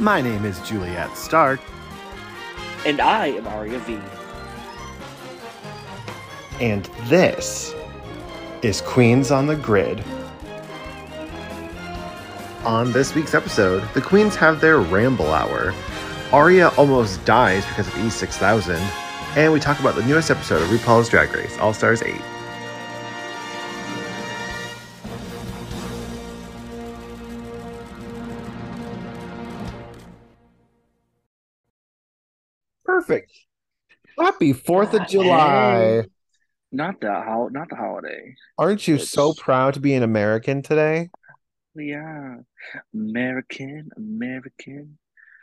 My name is Juliette Stark, And I am Aria V. and this is Queens on the Grid. On this week's episode, the Queens have their ramble hour. Aria almost dies because of E6000, and we talk about the newest episode of RuPaul's Drag Race All Stars 8. Happy 4th of July. hey. Not the how not the holiday. Aren't you so proud to be an American today? Yeah. American, American.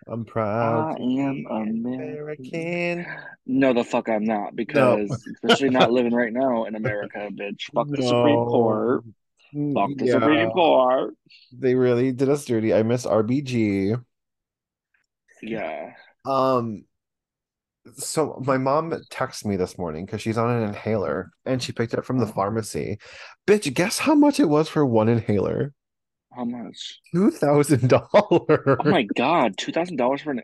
I'm proud. I am American. American. No, the fuck I'm not, because especially not living right now in America, bitch. Fuck the Supreme Court. Fuck the Yeah, Supreme Court. They really did us dirty. I miss RBG. Yeah. Um, so my mom texted me this morning because she's on an inhaler and she picked it up from the pharmacy. Bitch, guess how much it was for one inhaler? How much? Two thousand dollars. Oh my god, two thousand dollars for an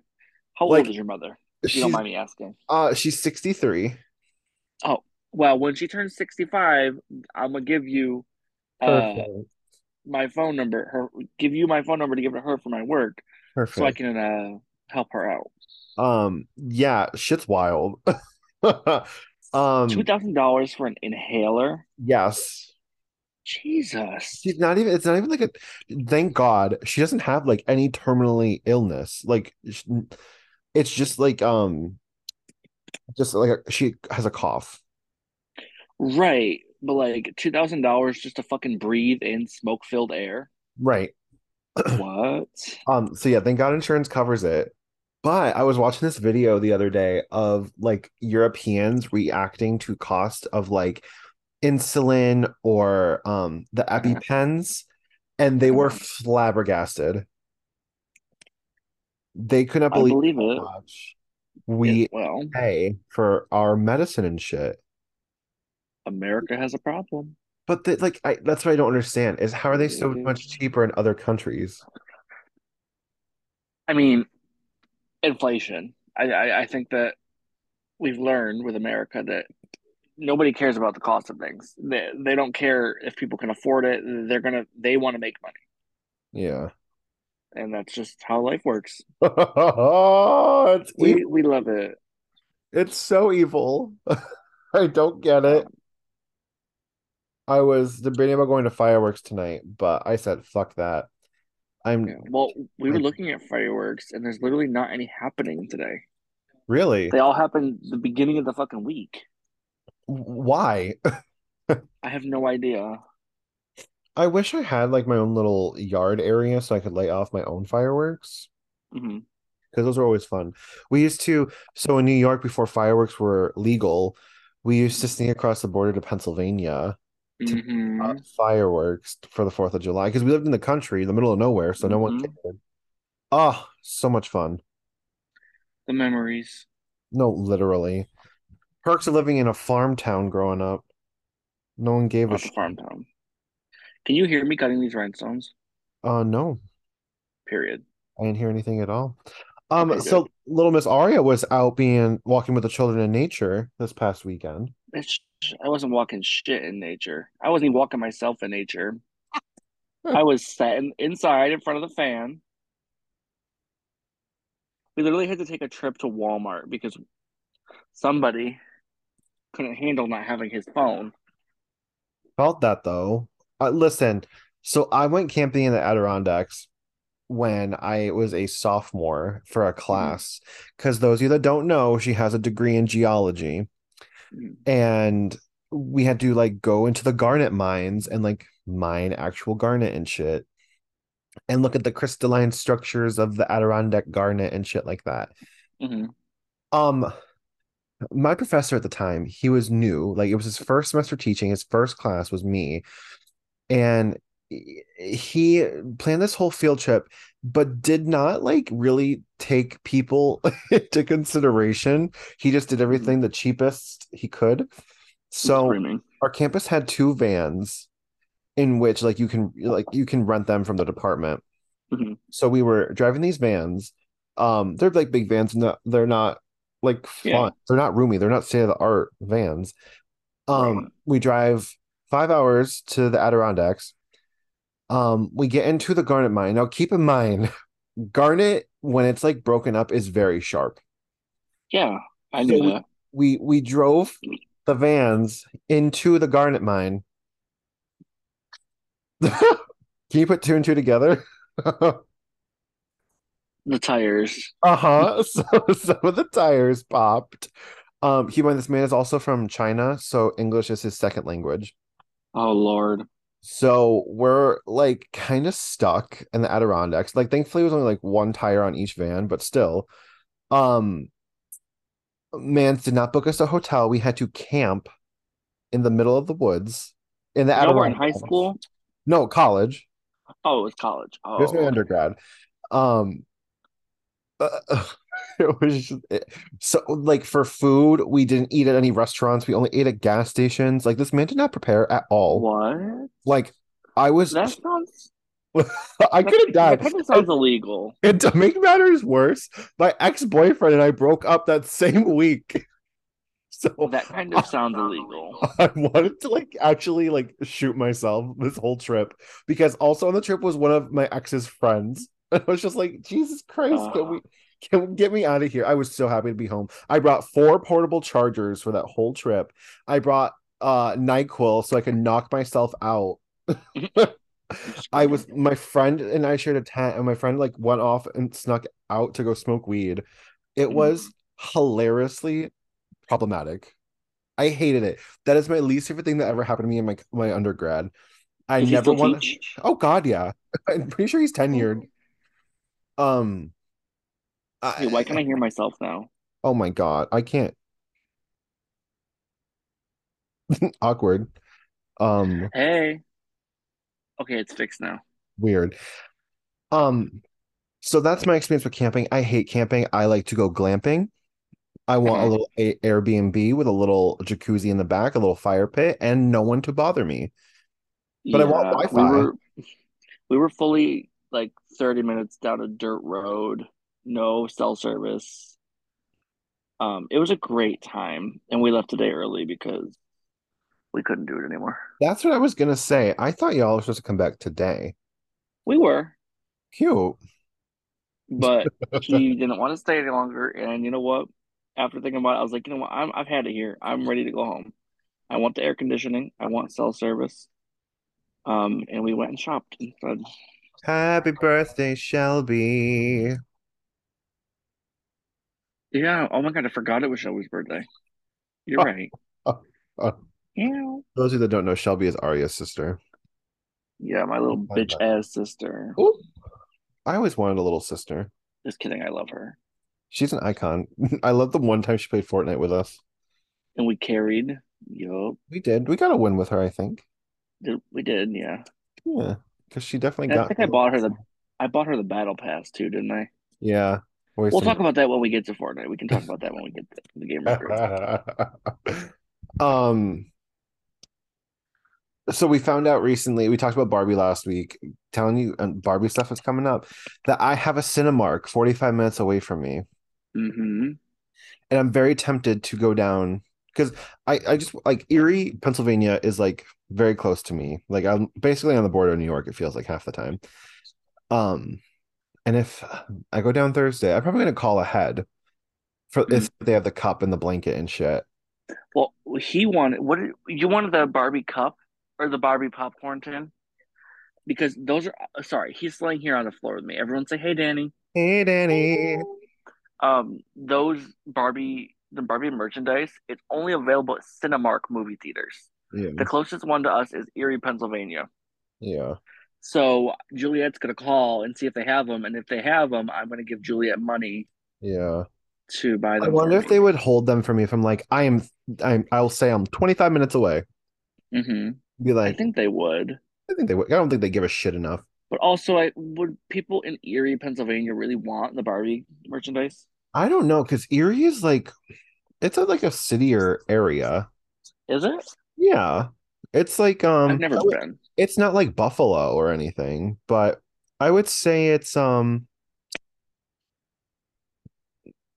how Like, old is your mother? If you don't mind me asking. uh she's 63. Oh Well, when she turns sixty-five, I'm gonna give you uh Perfect. my phone number, her give you my phone number to give it to her for my work Perfect. so I can uh help her out. Um, yeah, shit's wild. Um, Two thousand dollars for an inhaler? yes. Jesus. She's not even, it's not even like a, thank God she doesn't have like any terminally illness. Like, it's just like, um, just like a, she has a cough. Right. But like two thousand dollars just to fucking breathe in smoke filled air. Right. What? Um, so yeah, thank God insurance covers it. But I was watching this video the other day of like Europeans reacting to cost of like insulin or um the Uh-huh. EpiPens, and they were Uh-huh. flabbergasted. They could not believe believe how it. much we well, pay for our medicine and shit. America has a problem. But the, like, I, that's what I don't understand is how are they so much cheaper in other countries? I mean, inflation. I, I, I think that we've learned with America that nobody cares about the cost of things. They they don't care if people can afford it. They're gonna they want to make money, Yeah. and that's just how life works. it's We evil. we love it. It's so evil. I don't get it. I was debating about going to fireworks tonight, but I said, fuck that. I'm. Well, we were I- looking at fireworks, and there's literally not any happening today. really They all happened the beginning of the fucking week. why? I have no idea. I wish I had like my own little yard area so I could light off my own fireworks mm-hmm. because those are always fun. We used to, so in New York before fireworks were legal, we used to sneak across the border to Pennsylvania hmm uh, fireworks for the 4th of July because we lived in the country, in the middle of nowhere, so no one Mhm. cared. Oh, so much fun. The memories. No, literally. Perks of living in a farm town growing up. No one gave a Not shit. farm town. Can you hear me cutting these rhinestones? Uh, no, Period. I didn't hear anything at all. Um, Okay, so little Miss Aria was out being walking with the children in nature this past weekend. Bitch, I wasn't walking shit in nature. I wasn't even walking myself in nature. I was sitting inside in front of the fan. We literally had to take a trip to Walmart because somebody couldn't handle not having his phone. Felt that though. Uh, listen, so I went camping in the Adirondacks when I was a sophomore for a class. Because those of you that don't know, she has a degree in geology. Mhm. and we had to like go into the garnet mines and like mine actual garnet and shit and look at the crystalline structures of the Adirondack garnet and shit like that. hmm Um my professor at the time, he was new, like it was his first semester teaching, his first class was me. And he planned this whole field trip but did not like really take people into consideration. He just did everything the cheapest he could. So our campus had two vans in which like you can like you can rent them from the department. Mhm. So we were driving these vans Um, they're like big vans, and they're not like fun. Yeah. They're not roomy. They're not state of the art vans. Um, Right. we drive five hours to the Adirondacks. Um, we get into the garnet mine. Now, keep in mind, garnet when it's like broken up is very sharp. Yeah, I So knew we- that. We we drove the vans into the garnet mine. Can you put two and two together? The tires. Uh-huh. So some of the tires popped. Um, in mind this man is also from China, so English is his second language. Oh Lord. So we're like kind of stuck in the Adirondacks. Like thankfully it was only like one tire on each van, but still. Um Mans did not book us a hotel. We had to camp in the middle of the woods in the Y'all were in high school? No, college. Oh, it was college. Oh, Here's my undergrad. Um, uh, it was just, it- so like for food, we didn't eat at any restaurants. We only ate at gas stations. Like this man did not prepare at all. What? Like I was, That sounds. I could have That died. kind of sounds illegal. And to make matters worse, my ex-boyfriend and I broke up that same week. So That kind of sounds illegal. I wanted to like actually like shoot myself this whole trip because also on the trip was one of my ex's friends. And I was just like, Jesus Christ, we can we get me out of here? I was so happy to be home. I brought four portable chargers for that whole trip. I brought uh NyQuil so I could knock myself out. I was my friend and I shared a tent, and my friend like went off and snuck out to go smoke weed. It Mhm. was hilariously problematic. I hated it. That is my least favorite thing that ever happened to me in my my undergrad. I he never want. teach? Oh God, yeah. I'm pretty sure he's tenured. Um. Why can't I hear myself now? Oh my God, I can't. Awkward. Um. Hey. Okay, it's fixed now. weird. Um, so that's my experience with camping. I hate camping. I like to go glamping. I want a little a Airbnb with a little jacuzzi in the back, a little fire pit, and no one to bother me. But I want Wi-Fi. We were, we were fully like 30 minutes down a dirt road, no cell service. Um, it was a great time, and we left today early because we couldn't do it anymore. That's what I was gonna say. I thought y'all were supposed to come back today. We were, Cute. but he didn't want to stay any longer. And you know what? After thinking about it, I was like, you know what? I'm, I've had it here. I'm ready to go home. I want the air conditioning. I want cell service. Um, and we went and shopped instead. Happy birthday, Shelby. Yeah. Oh my God, I forgot it was Shelby's birthday. You're Oh. right. Oh. Yeah. Those of you that don't know, Shelby is Aria's sister. Yeah, my little I bitch ass sister. Ooh. I always wanted a little sister. Just kidding. I love her. She's an icon. I love the one time she played Fortnite with us. And we carried. Yup. We did. We got a win with her, I think. Did- We did. Yeah. Yeah, because she definitely And I got. think I bought her the. I bought her the battle pass too, didn't I? Yeah. We'll talk about that when we get to Fortnite. We can talk about that when we get to the game record. um. So we found out recently. We talked about Barbie last week, telling you and Barbie stuff is coming up. That I have a Cinemark 45 minutes away from me, hmm and I'm very tempted to go down because I I just like Erie, Pennsylvania is like very close to me. Like I'm basically on the border of New York. It feels like half the time. Um, and if I go down Thursday, I'm probably gonna call ahead for if they have the cup and the blanket and shit. Well, he wanted. What did, you wanted the Barbie cup or the Barbie popcorn tin? Because those are. Sorry, he's laying here on the floor with me. Everyone say, "Hey, Danny." Hey, Danny. Um, those Barbie, the Barbie merchandise, it's only available at Cinemark movie theaters. Yeah, The closest one to us is Erie, Pennsylvania. yeah. So Juliette's gonna call and see if they have them, and if they have them, I'm gonna give Juliette money Yeah. to buy them. I wonder for if they would hold them for me if I'm like, I am I'm I'll say I'm 25 minutes away. hmm Be like, I think they would, I think they would. I don't think they give a shit enough. but also, I would people in Erie, Pennsylvania, really want the Barbie merchandise? I don't know because Erie is like it's a, like a citier area. Is it? Yeah. It's like um I've never I would- been. It's not like Buffalo or anything, but I would say it's um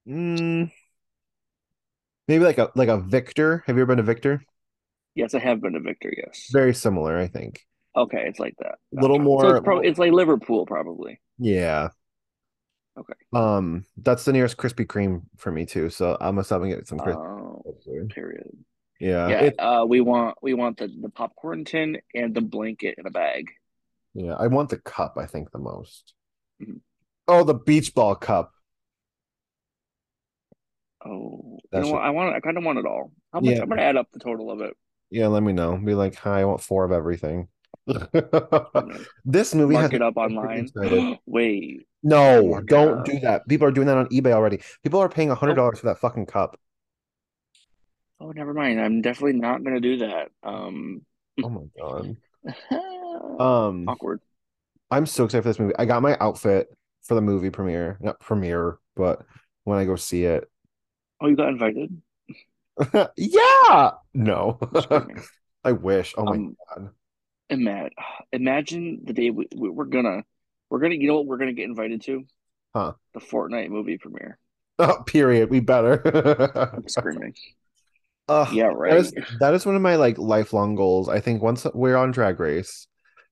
Mm, maybe like a like a Victor. Have you ever been to Victor? Yes, I have been to Victor. Yes. Very similar, I think. Okay, it's like that. A little Gotcha. more. So it's probably it's like Liverpool, probably. yeah. Okay. Um, that's the nearest Krispy Kreme for me too. So I must have to get some Krispy. Oh, period. Yeah. Yeah. it- Uh, we want we want the the popcorn tin and the blanket in a bag. yeah. I want the cup. I think the most. Mhm. Oh, the beach ball cup. Oh, you know what? I want I kind of want it all. How much? Yeah. I'm gonna add up the total of it. Yeah, let me know. Be like, hi, I want four of everything. this movie Mark has it up online. Wait, No, don't up. do that. People are doing that on eBay already. People are paying a hundred dollars for that fucking cup. Oh, never mind. I'm definitely not gonna do that. Um, Oh my god. Um, awkward. I'm so excited for this movie. I got my outfit for the movie premiere, not premiere, but when I go see it. Oh, you got invited? yeah. No, I wish. Oh my Um, god. Imagine, imagine the day we, we, we're gonna, we're gonna, you know what we're gonna get invited to? Huh. The Fortnite movie premiere. Oh, period. We better. I'm screaming. Ugh, Yeah, That is right. that is one of my like lifelong goals. I think once we're on Drag Race,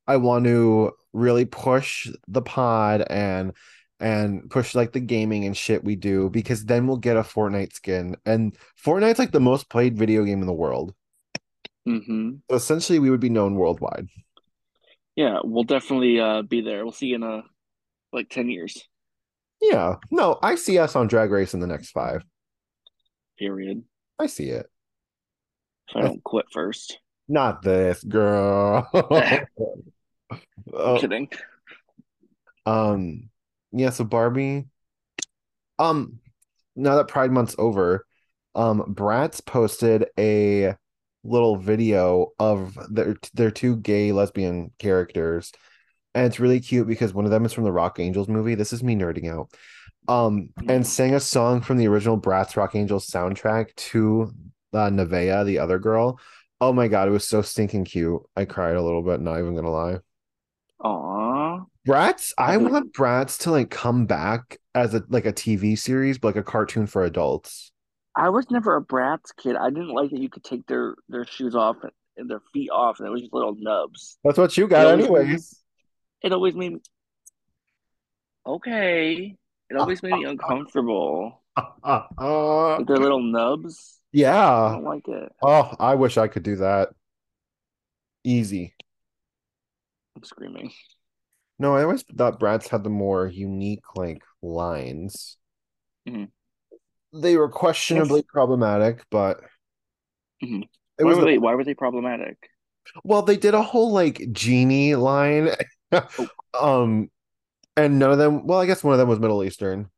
I want to really push the pod and and push like the gaming and shit we do because then we'll get a Fortnite skin. And Fortnite's like the most played video game in the world. Mm-hmm. So essentially we would be known worldwide. Yeah, we'll definitely uh be there. We'll see you in uh like ten years. Yeah. No, I see us on Drag Race in the next five. Period. I see it. If I don't quit first. Not this girl. Oh, Kidding. Um, yeah, so Barbie. Um, now that Pride Month's over, um, Bratz posted a little video of their their two gay lesbian characters, and it's really cute because one of them is from the Rock Angels movie. This is me nerding out. Um, and sang a song from the original Bratz Rock Angels soundtrack to uh, Nevaeh, the other girl. Oh my God, it was so stinking cute. I cried a little bit, not even gonna lie. Aw. Bratz, I want Bratz to like come back as a like a TV series, but like a cartoon for adults. I was never a Bratz kid. I didn't like that you could take their their shoes off and their feet off, and it was just little nubs. That's what you got, It anyways. It always made me okay. It always made me uncomfortable. Uh, uh, Like their little nubs. I yeah. don't like it. Oh, I wish I could do that. Easy. I'm screaming. No, I always thought Bratz had the more unique like lines. Mhm. They were questionably problematic, but Mhm. it Why was were the- they? Why were they problematic? well, they did a whole like genie line. um and none of them well, I guess one of them was Middle Eastern.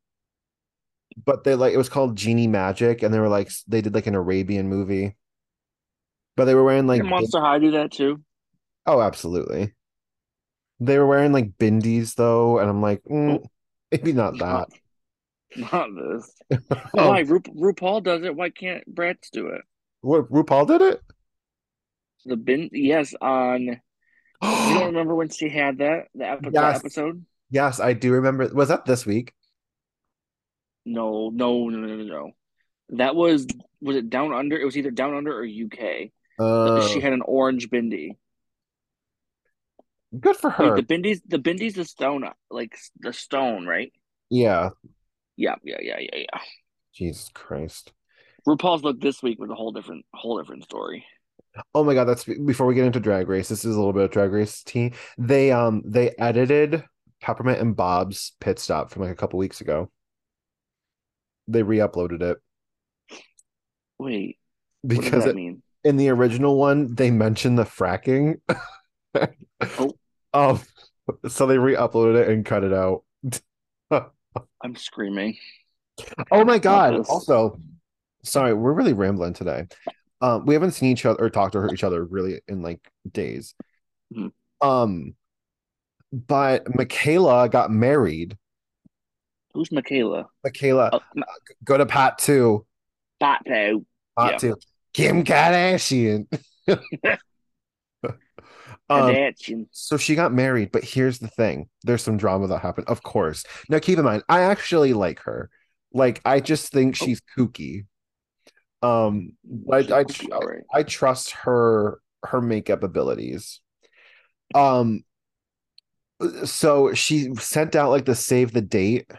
But they like it was called Genie Magic, and they were like they did like an Arabian movie. But they were wearing like Did Monster High do that too? oh, absolutely. They were wearing like bindies though, and I'm like, mm, Oh. maybe not that. Not, this. Oh, Why? Ru RuPaul does it. Why can't Bratz do it? what RuPaul did it? The bin. Yes, on. You don't remember when she had that the, epi- Yes. episode? Yes, I do remember. Was that this week? No, no, no, no, no, no. That was was it Down Under? It was either Down Under or UK. Uh, she had an orange bindi. good for Wait, her. the bindi's the bindi's the stone, like the stone, right? Yeah. Yeah, yeah, yeah, yeah, yeah. Jesus Christ. RuPaul's look this week was a whole different, whole different story. Oh my God, that's before we get into Drag Race. This is a little bit of Drag Race tea. They um they edited Peppermint and Bob's pit stop from like a couple weeks ago. They re-uploaded it Wait, because it, mean? in the original one they mentioned the fracking. Oh. Um so they re-uploaded it and cut it out. I'm screaming. Oh my God. Also, sorry, we're really rambling today. Um, we haven't seen each other or talked to each other really in like days. Mhm. Um, but Mikayla got married. Who's Mikayla? Mikayla, Oh, Ma- go to Pat two. Bato. Pat Yeah. two. Kim Kardashian. um, Kardashian. so she got married, but here's the thing: there's some drama that happened, of course. Now, keep in mind, I actually like her. Like I just think she's kooky. Um, I I, kooky, all right. I trust her her makeup abilities. Um, so she sent out like the save the date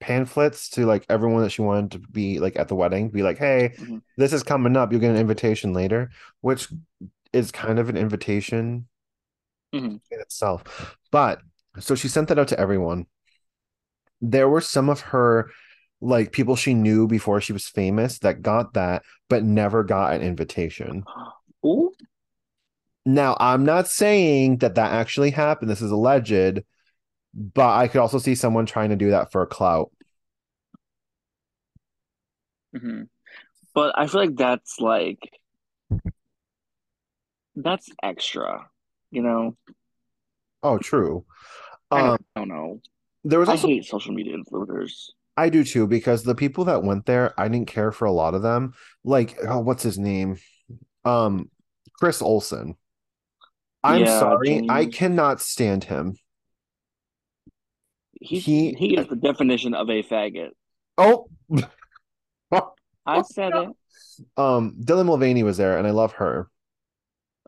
pamphlets to like everyone that she wanted to be like at the wedding, be like, hey, Mhm. this is coming up. You'll get an invitation later, which is kind of an invitation Mhm. in itself. But so she sent that out to everyone. There were some of her like people she knew before she was famous that got that, but never got an invitation. Ooh, Now, I'm not saying that that actually happened. This is alleged, but I could also see someone trying to do that for a clout. mhm. But I feel like that's like that's extra, you know? Oh, true. I Um, don't know. there was I also hate social media influencers. I do too because the people that went there, I didn't care for a lot of them. Like, oh, what's his name? Um, Chris Olsen. I'm Yeah, sorry, I cannot stand him. He- he is the definition of a faggot. Oh, I said it. um, Dylan Mulvaney was there, and I love her.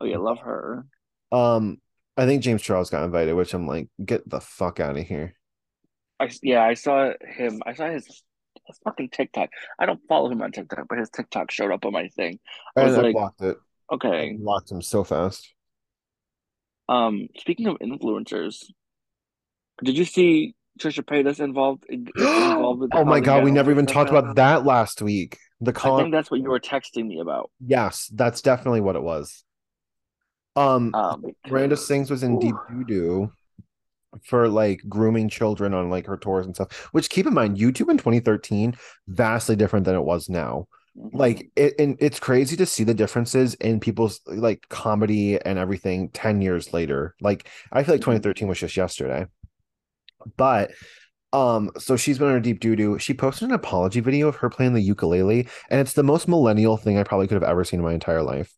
Oh yeah, love her. Um, I think James Charles got invited, which I'm like, get the fuck out of here. I yeah, I saw him. I saw his his fucking TikTok. I don't follow him on TikTok, but his TikTok showed up on my thing. I was I like, blocked it. I okay. blocked him so fast. Um, speaking of influencers, did you see Trisha Paytas involved involved with oh my god, we never even talked about that last week. The call. I think that's what you were texting me about. yes, that's definitely what it was. Um, Um, Miranda Sings was in Ooh. Deep Doo Doo for like grooming children on like her tours and stuff. Which keep in mind, YouTube in 2013 vastly different than it was now. Mhm. Like it, and it's crazy to see the differences in people's like comedy and everything 10 years later. Like I feel like Mhm. 2013 was just yesterday. But um, so she's been on her deep doo doo. She posted an apology video of her playing the ukulele, and it's the most millennial thing I probably could have ever seen in my entire life.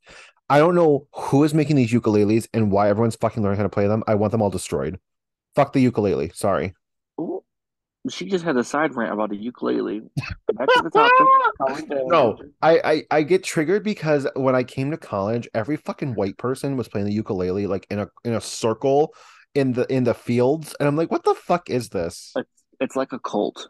I don't know who is making these ukuleles and why everyone's fucking learning how to play them. I want them all destroyed. Fuck the ukulele. Sorry. Ooh. She just had a side rant about a ukulele. Back to the topic. No, I, I I get triggered because when I came to college, every fucking white person was playing the ukulele like in a in a circle in the in the fields, and I'm like, what the fuck is this? It's, it's like a cult.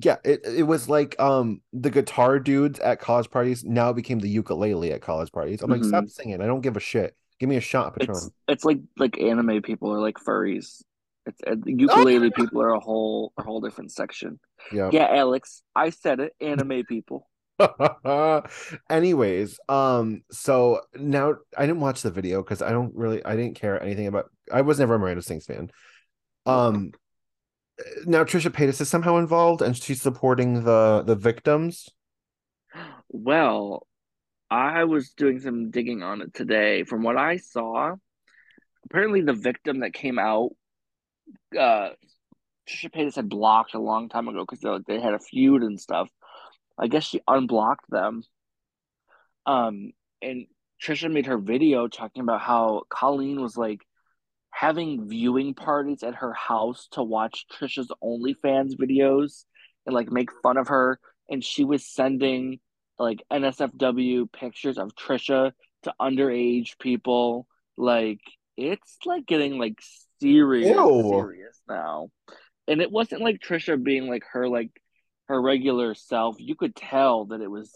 Yeah, it it was like um the guitar dudes at college parties now became the ukulele at college parties. I'm like, stop singing. I don't give a shit. Give me a shot, Patron. It's it's like like anime people are like furries. It's uh, the ukulele people are a whole a whole different section. Yeah. Yeah, Alex, I said it. Anime people. Anyways, um, so now I didn't watch the video because I don't really I didn't care anything about I was never a Miranda Sings fan. Um now Trisha Paytas is somehow involved and she's supporting the the victims. Well, I was doing some digging on it today. From what I saw, apparently the victim that came out, uh, Trisha Paytas had blocked a long time ago because they, they had a feud and stuff. I guess she unblocked them. Um, and Trisha made her video talking about how Colleen was like having viewing parties at her house to watch Trisha's OnlyFans videos and like make fun of her. And she was sending like NSFW pictures of Trisha to underage people. Like it's like getting like serious, Ew. serious now. And it wasn't like Trisha being like her like her regular self. You could tell that it was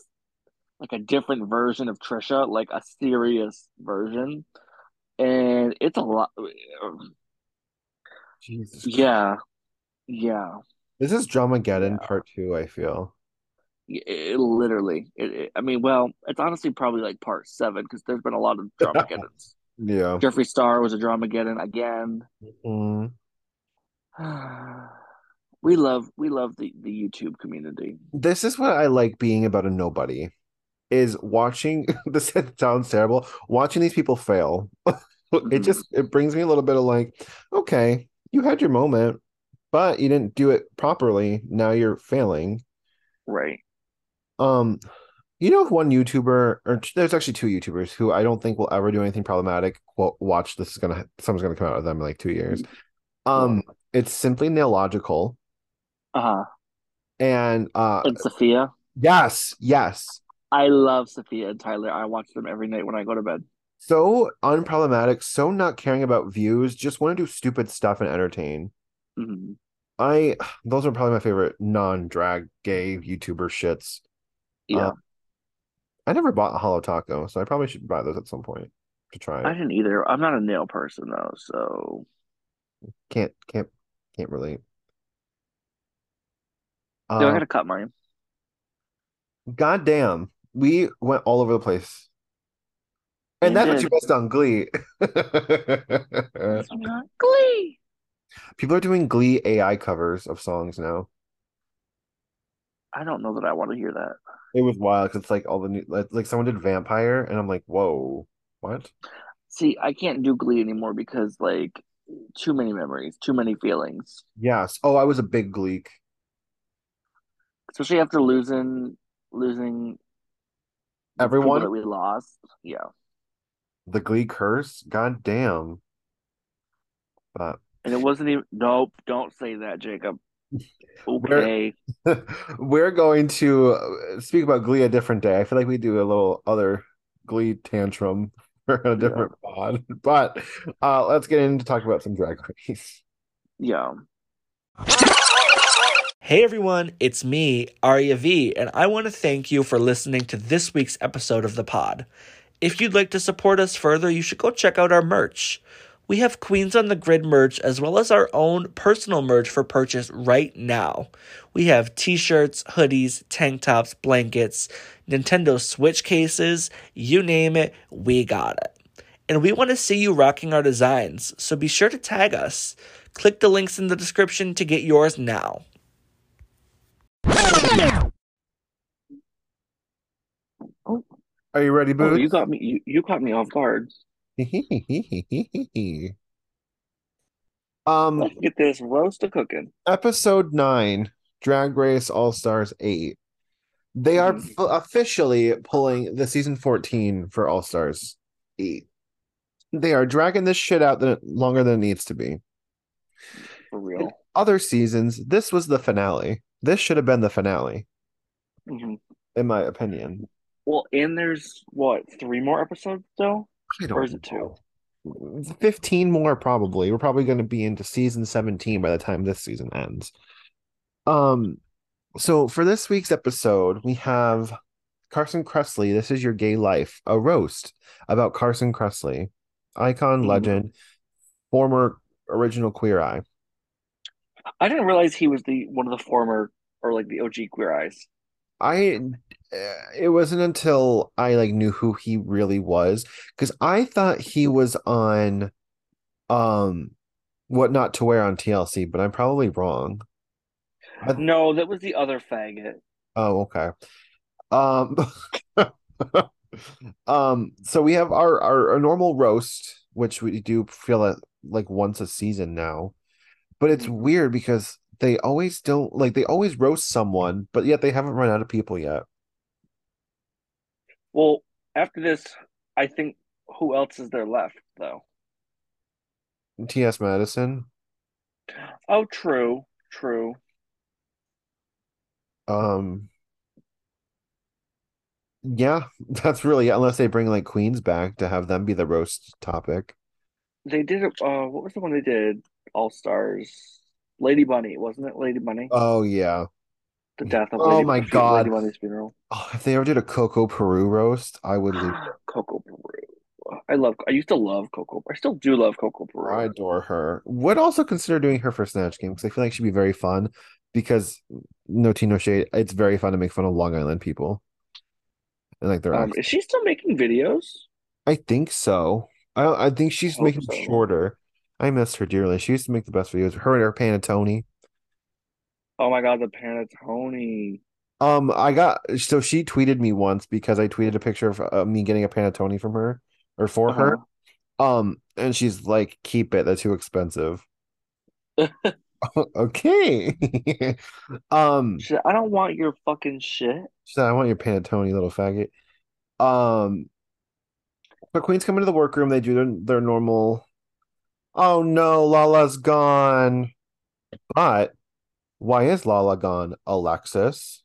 like a different version of Trisha, like a serious version. And it's a lot. Jesus. Yeah, yeah. This is Dramageddon Yeah. part two, I feel. It, it literally. It, it- I mean, well, it's honestly probably like part seven because there's been a lot of Dramageddons. Yeah. Jeffree Star was a Dramageddon again. Mm. we love we love the the YouTube community. This is what I like being about a nobody is watching this sounds terrible. Watching these people fail. It Mhm. just it brings me a little bit of like, okay, you had your moment, but you didn't do it properly. Now you're failing. Right. Um, you know, one YouTuber, or there's actually two YouTubers who I don't think will ever do anything problematic. Well, watch this is gonna someone's gonna come out of them in like two years. Um, it's simply nailogical. Uh huh. and uh And Safiya. yes, yes. I love Safiya and Tyler. I watch them every night when I go to bed. So unproblematic, so not caring about views, just want to do stupid stuff and entertain. hmm I those are probably my favorite non-drag gay YouTuber shits. Yeah, Uh, I never bought a Holo Taco, so I probably should buy those at some point to try I didn't either. I'm not a nail person though, so Can't can't can't relate. yeah, I Uh, gotta cut mine. God damn, we went all over the place. And that's what you missed on Glee. Glee. People are doing Glee AI covers of songs now. I don't know that I want to hear that. It was wild because it's like all the new, like, like someone did Vampire, and I'm like, whoa, what? See, I can't do Glee anymore because like too many memories, too many feelings, Yes. Oh, I was a big Gleek. especially after losing losing Everyone, that we lost. Yeah, the Glee curse. God damn. But and it wasn't even. Nope, don't say that, Jacob. we're Okay. we're going to uh, speak about Glee a different day. I feel like we do a little other Glee tantrum for a Yeah. different pod. But uh, let's get into talking about some drag race. Yeah. Hey everyone, it's me, Aria V, and I want to thank you for listening to this week's episode of the pod. If you'd like to support us further, you should go check out our merch. We have Queens on the Grid merch as well as our own personal merch for purchase right now. We have t shirts, hoodies, tank tops, blankets, Nintendo Switch cases, you name it, we got it. And we want to see you rocking our designs, so be sure to tag us. Click the links in the description to get yours now. Are you ready, Oh, you got me. You, you caught me off guard. um, Let's get this roast a cooking. episode nine, Drag Race All Stars eight. They are Mhm. f- officially pulling the season 14 for All Stars 8. They are dragging this shit out than, longer than it needs to be. For real. Other seasons, this was the finale. This should have been the finale, hmm in my opinion. Well, and there's what three more episodes though, or is it two? 15 more, probably. We're probably going to be into season 17 by the time this season ends. Um, so for this week's episode, we have Carson Kressley. This is your gay life, a roast about Carson Kressley, icon, Mhm. legend, former original Queer Eye. I didn't realize he was the one of the former or like the OG Queer Eyes. I uh, it wasn't until I like knew who he really was because I thought he was on um what not to wear on TLC, but I'm probably wrong. No, that was the other faggot. Oh, okay. Um, um, so we have our, our our normal roast, which we do feel like like once a season now, but it's weird because they always don't like they always roast someone, but yet they haven't run out of people yet. Well, after this, I think who else is there left though? T.S. Madison, Oh, true, true. um, yeah, that's really unless they bring like Queens back to have them be the roast topic. They did. Uh, what was the one they did? All Stars. Lady Bunny, wasn't it? Lady Bunny. Oh yeah. the death of oh Lady, my God. Lady Bunny's funeral. Oh, if they ever did a Coco Peru roast, I would it. Coco Peru. I love. I used to love Coco. I still do love Coco Peru. I adore her. Would also consider doing her for Snatch Game because I feel like she'd be very fun. Because no tea, no shade, it's very fun to make fun of Long Island people and like their Um, accents. is she still making videos? I think so. I I think she's hope making so. shorter. I miss her dearly. She used to make the best videos. Her and her Panatone. Oh my God, the Panatone. Um, I got so she tweeted me once because I tweeted a picture of uh, me getting a Panatone from her or for her. Uh-huh. Um, and she's like, "Keep it. They're too expensive." okay. um, said, I don't want your fucking shit. she said, "I want your Panatone, little faggot." Um, but Queens come into the workroom. They do their, their normal. Oh no, Lala's gone. But Why is Lala gone, Alexis?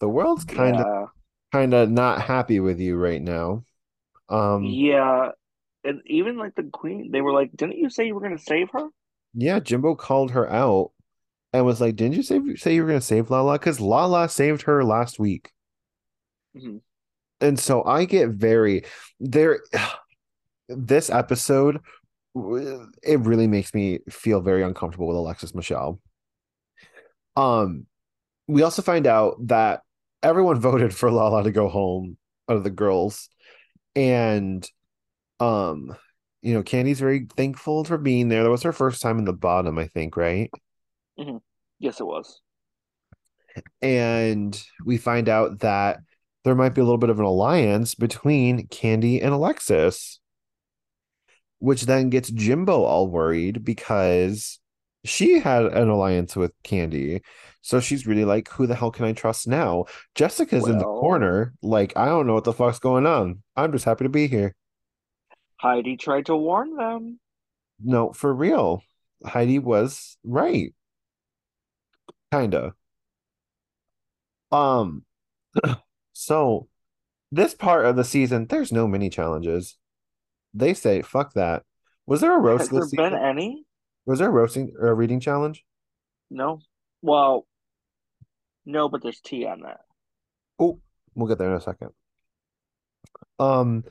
The world's kind of Yeah. kind of not happy with you right now. Um, Yeah. And even like the queen, they were like, didn't you say you were gonna save her? yeah, Jimbo called her out and was like, "Didn't you say say you were gonna save Lala?" Because Lala saved her last week. Mhm. And so I get very there. This episode, it really makes me feel very uncomfortable with Alexis Michelle. Um, we also find out that everyone voted for Lala to go home out of the girls, and um, you know, Kandy's very thankful for being there. That was her first time in the bottom, I think, right? Yes, it was. And we find out that there might be a little bit of an alliance between Kandy and Alexis, which then gets Jimbo all worried because she had an alliance with Kandy. So she's really like, who the hell can I trust now? Jessica's in the corner, like, I don't know what the fuck's going on. I'm just happy to be here. Heidi tried to warn them. No, for real. Heidi was right. Kinda. Um, so this part of the season, there's no mini challenges. They say, fuck that. Was there a roast Has there this been any? Was there a roasting or a reading challenge? No. Well, no, but there's tea on that. Oh, we'll get there in a second. Um,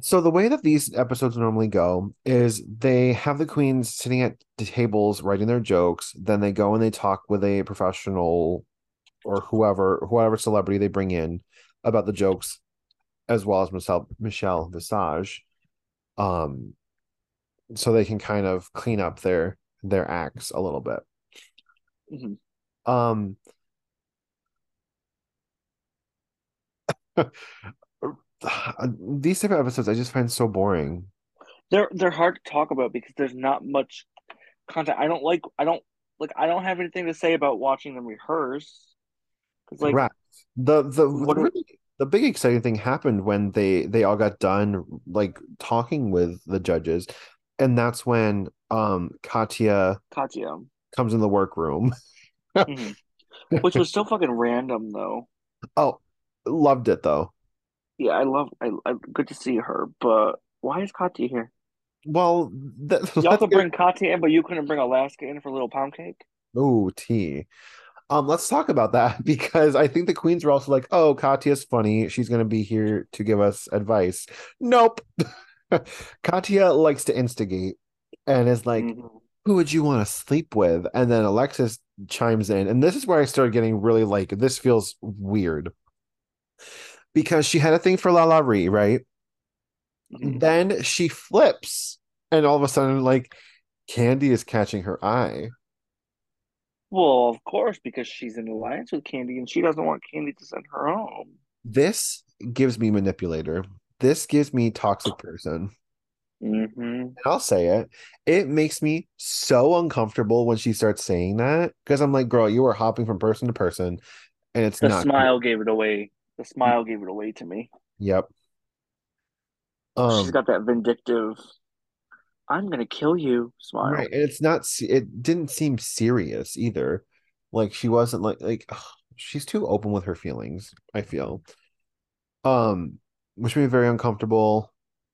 so the way that these episodes normally go is they have the queens sitting at the tables writing their jokes, then they go and they talk with a professional or whoever, whatever celebrity they bring in about the jokes, as well as Michelle Michelle Visage. Um, so they can kind of clean up their their acts a little bit. Mhm. Um, these type of episodes I just find so boring. They're they're hard to talk about because there's not much content. I don't like I don't like I don't have anything to say about watching them rehearse. Like Correct. The the What the, are- really, the big exciting thing happened when they they all got done like talking with the judges, and that's when um Katya Katya, comes in the workroom. Mhm. which was so fucking random though. Oh, loved it though. Yeah, I love I, I good to see her, but why is Katya here? Well, th- Y'all let's get- bring Katya in, but you couldn't bring Alaska in for a little pound cake. Ooh, tea. Um, let's talk about that because I think the queens were also like, "Oh, Katya's funny. She's gonna be here to give us advice." Nope. Katya likes to instigate and is like, Mhm. "Who would you want to sleep with?" And then Alexis chimes in, and this is where I started getting really like, this feels weird because she had a thing for LaLa Ri, right? Mhm. Then she flips, and all of a sudden, like, Kandy is catching her eye. Well, of course, because she's in alliance with Kandy and she doesn't want Kandy to send her home. This gives me manipulator. This gives me toxic person. Mm-hmm. And I'll say it. It makes me so uncomfortable when she starts saying that because I'm like, girl, you are hopping from person to person, and it's The not. smile gave it away. The smile gave it away to me. Yep. She's got that vindictive, I'm gonna kill you smile. right, and it's not. It didn't seem serious either. Like she wasn't like like ugh, she's too open with her feelings. I feel. Um, which made me very uncomfortable.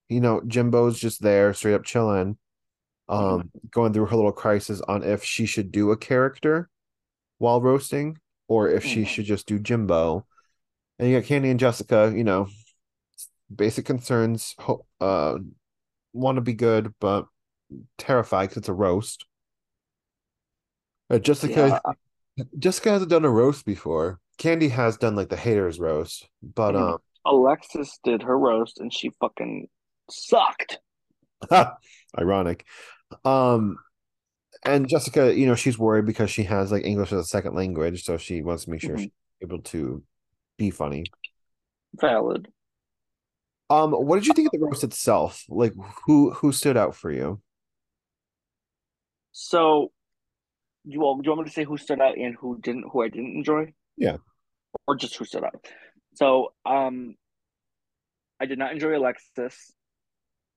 You know, Jimbo's just there, straight up chilling. Um, going through her little crisis on if she should do a character while roasting or if she Mhm. should just do Jimbo. And you got Kandy and Jessica, you know, basic concerns, uh, want to be good, but terrified because it's a roast. Uh, Jessica, Jessica hasn't done a roast before. Kandy has done like the haters roast, but Mhm. Alexis did her roast and she fucking sucked. um, ironic. Um, and Jessica, you know, she's worried because she has like English as a second language, so she wants to make sure Mhm. she's able to be funny. Valid. Um, what did you think of the roast itself? Like, who who stood out for you? So, you all, do you want me to say who stood out and who didn't, who I didn't enjoy? Yeah. Or just who stood out? So, um, I did not enjoy Alexis.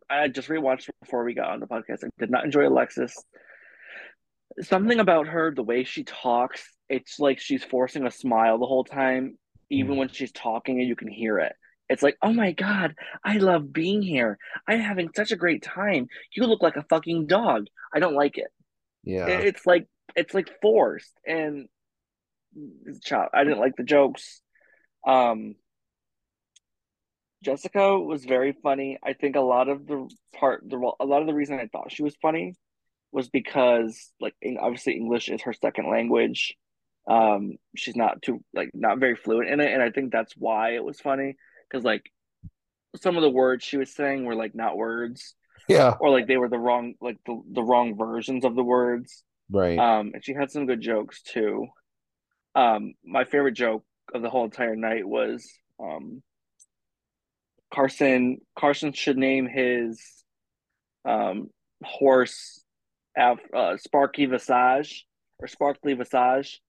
I just rewatched before we got on the podcast. I did not enjoy Alexis. Something about her, the way she talks, it's like she's forcing a smile the whole time, even Mm. when she's talking and you can hear it. It's like, oh my God, I love being here. I'm having such a great time. You look like a fucking dog. I don't like it. Yeah. It's like it's like forced and chop. I didn't like the jokes. Um, Jessica was very funny. I think a lot of the part, the a lot of the reason I thought she was funny was because, like, obviously English is her second language. Um, she's not too like not very fluent in it, and I think that's why it was funny because like some of the words she was saying were like not words Yeah. or like they were the wrong like the, the wrong versions of the words. Right. Um, and she had some good jokes too. Um, my favorite joke of the whole entire night was um Carson Carson should name his um horse af, uh, Sparky Visage or Sparkly Visage.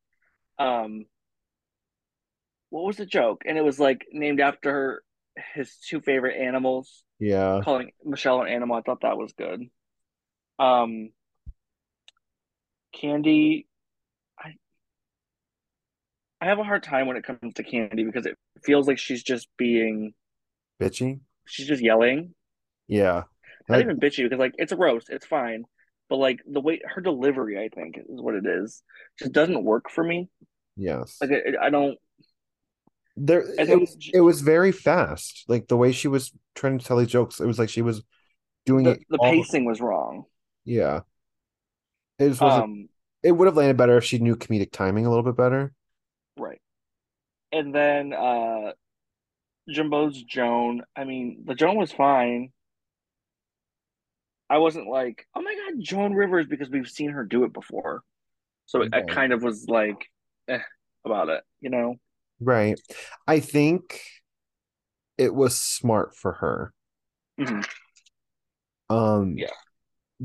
Um, what was the joke? And it was like named after her, his two favorite animals. Yeah. Calling Michelle an animal, I thought that was good. Um, Kandy, I I have a hard time when it comes to Kandy because it feels like she's just being Bitchy. she's just yelling. Yeah. Not That- even bitchy because like it's a roast, it's fine. But like the way her delivery, I think, is what it is. Just doesn't work for me. yes. Like I don't. There it was it was very fast. Like the way she was trying to tell these jokes, it was like she was doing The, it the pacing was wrong. Yeah. It just wasn't Um, it would have landed better if she knew comedic timing a little bit better. right. And then uh Jimbo's Joan. I mean, the Joan was fine. I wasn't like, oh my God, Joan Rivers, because we've seen her do it before. So it, I kind of was like, eh, about it, you know? Right. I think it was smart for her. Mhm. Um Yeah.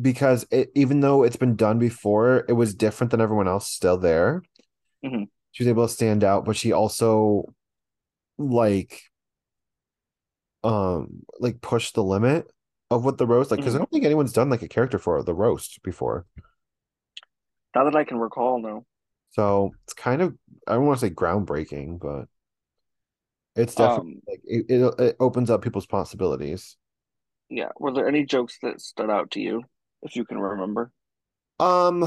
because it even though it's been done before, it was different than everyone else still there. Mhm. She was able to stand out, but she also like um like pushed the limit of what the roast like because I Mhm. don't think anyone's done like a character for the roast before. Not that I can recall, no. So it's kind of I don't want to say groundbreaking, but it's definitely Um, like it, it it opens up people's possibilities. yeah. Were there any jokes that stood out to you, if you can remember? Um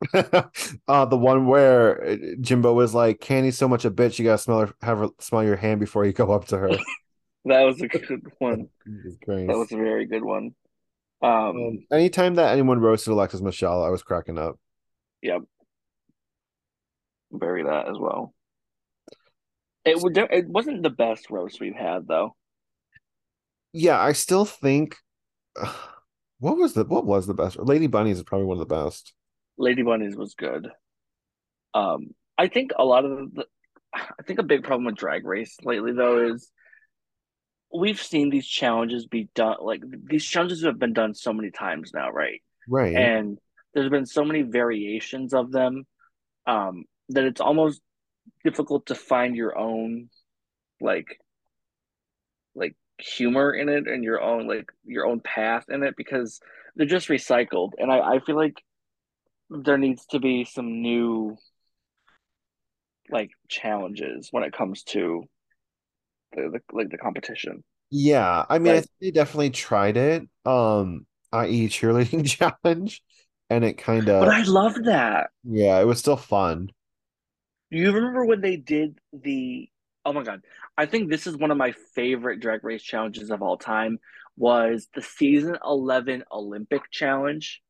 uh the one where uh, Jimbo was like, Kandy's so much a bitch, you gotta smell her have her smell your hand before you go up to her. That was a good one. That was a very good one. Um, Um, anytime that anyone roasted Alexis Michelle, I was cracking up. Yep. Bury that as well. It would. It wasn't the best roast we've had though. Yeah, I still think what was the what was the best? Lady Bunnies is probably one of the best. Lady Bunnies was good. Um, I think a lot of the. I think a big problem with Drag Race lately though is we've seen these challenges be done. Like these challenges have been done so many times now, right? Right. and there's been so many variations of them um, that it's almost difficult to find your own like like humor in it and your own like your own path in it because they're just recycled and I, I feel like there needs to be some new like challenges when it comes to the, the like the competition Yeah, I mean, I think they definitely tried it, um, i.e. cheerleading challenge, and it kind of. but I loved that yeah, it was still fun. Do you remember when they did the oh my god i think this is one of my favorite drag race challenges of all time was the season 11 olympic challenge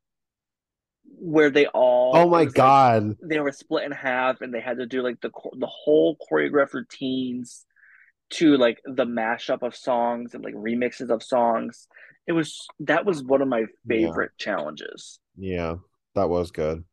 where they all Oh my was like- God. they were split in half and they had to do like the the whole choreographed routines to like the mashup of songs and like remixes of songs it was that was one of my favorite challenges Yeah, that was good.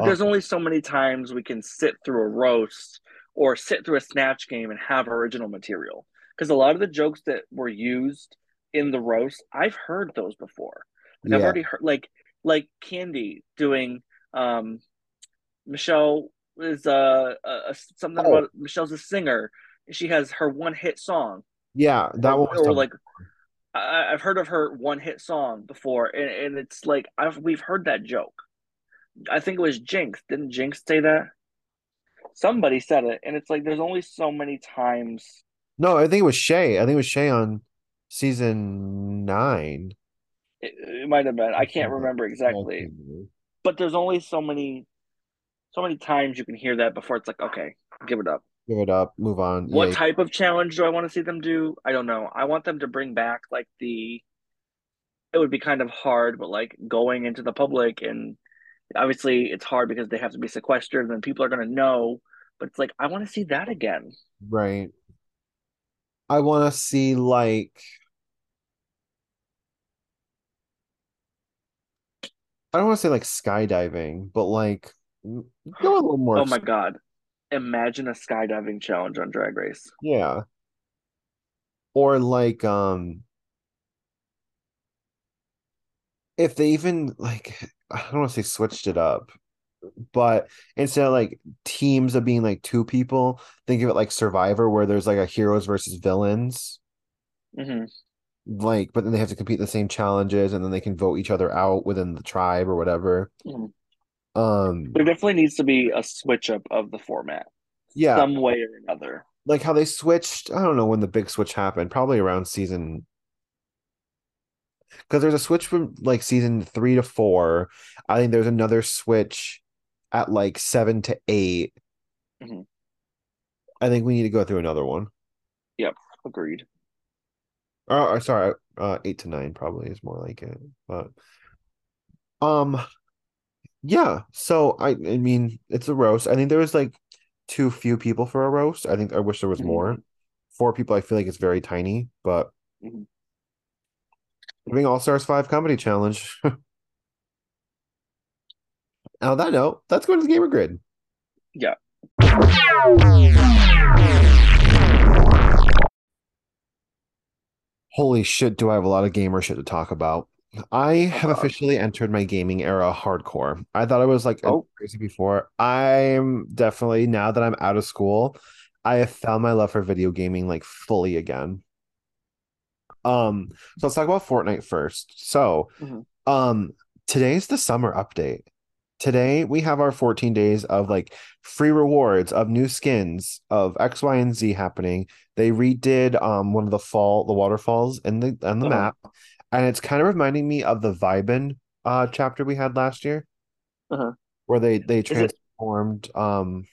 Like, there's only so many times we can sit through a roast or sit through a snatch game and have original material. Because a lot of the jokes that were used in the roast, I've heard those before. Like, I've already heard, like, like Kandy doing, um, Michelle is uh, uh something Oh. about Michelle's a singer. She has her one hit song. Yeah, that one was or like I, I've heard of her one hit song before, and, and it's like I've we've heard that joke. I think it was Jinx. Didn't Jinx say that? Somebody said it, and it's like there's only so many times. No, I think it was Shea. I think it was Shea on season nine. It, it might have been. I can't remember exactly. But there's only so many, so many times you can hear that before it's like, okay, give it up. Give it up. Move on. What Yeah, type of challenge do I want to see them do? I don't know. I want them to bring back like the. It would be kind of hard, but like going into the public and obviously it's hard because they have to be sequestered and then people are going to know. But it's like I want to see that again. right. I want to see like I don't want to say like skydiving, but like go a little more. Oh my god! Imagine a skydiving challenge on Drag Race. Yeah. Or like um if they even like I don't want to say switched it up, but instead of like teams of being like two people, think of it like Survivor where there's like a heroes versus villains. hmm Like, but then they have to compete the same challenges and then they can vote each other out within the tribe or whatever. Mhm. Um There definitely needs to be a switch up of the format, yeah, some way or another. like how they switched, I don't know when the big switch happened, probably around season because there's a switch from like season three to four. I think there's another switch at like seven to 8 Mhm. I think we need to go through another one. Yep, agreed. Oh, or sorry, uh, eight to nine probably is more like it. But um, yeah. So I, I mean, it's a roast. I think there was like too few people for a roast. I think I wish there was Mhm. more. Four people, I feel like it's very tiny. But Mhm. Doing All Stars Five Comedy Challenge. On that note, let's go to the gamer grid. Yeah. Holy shit, do I have a lot of gamer shit to talk about. I oh have officially entered my gaming era hardcore. I thought I was like Oh. crazy before. I'm definitely now that I'm out of school, I have found my love for video gaming like fully again. Um, so let's talk about Fortnite first. So, Mhm. um, today's the summer update. Today we have our 14 days of like free rewards of new skins of X, Y, and Z happening. They redid um one of the fall the waterfalls in the on the Uh-huh. map, and it's kind of reminding me of the Vibin uh chapter we had last year, Uh-huh. where they they it- transformed um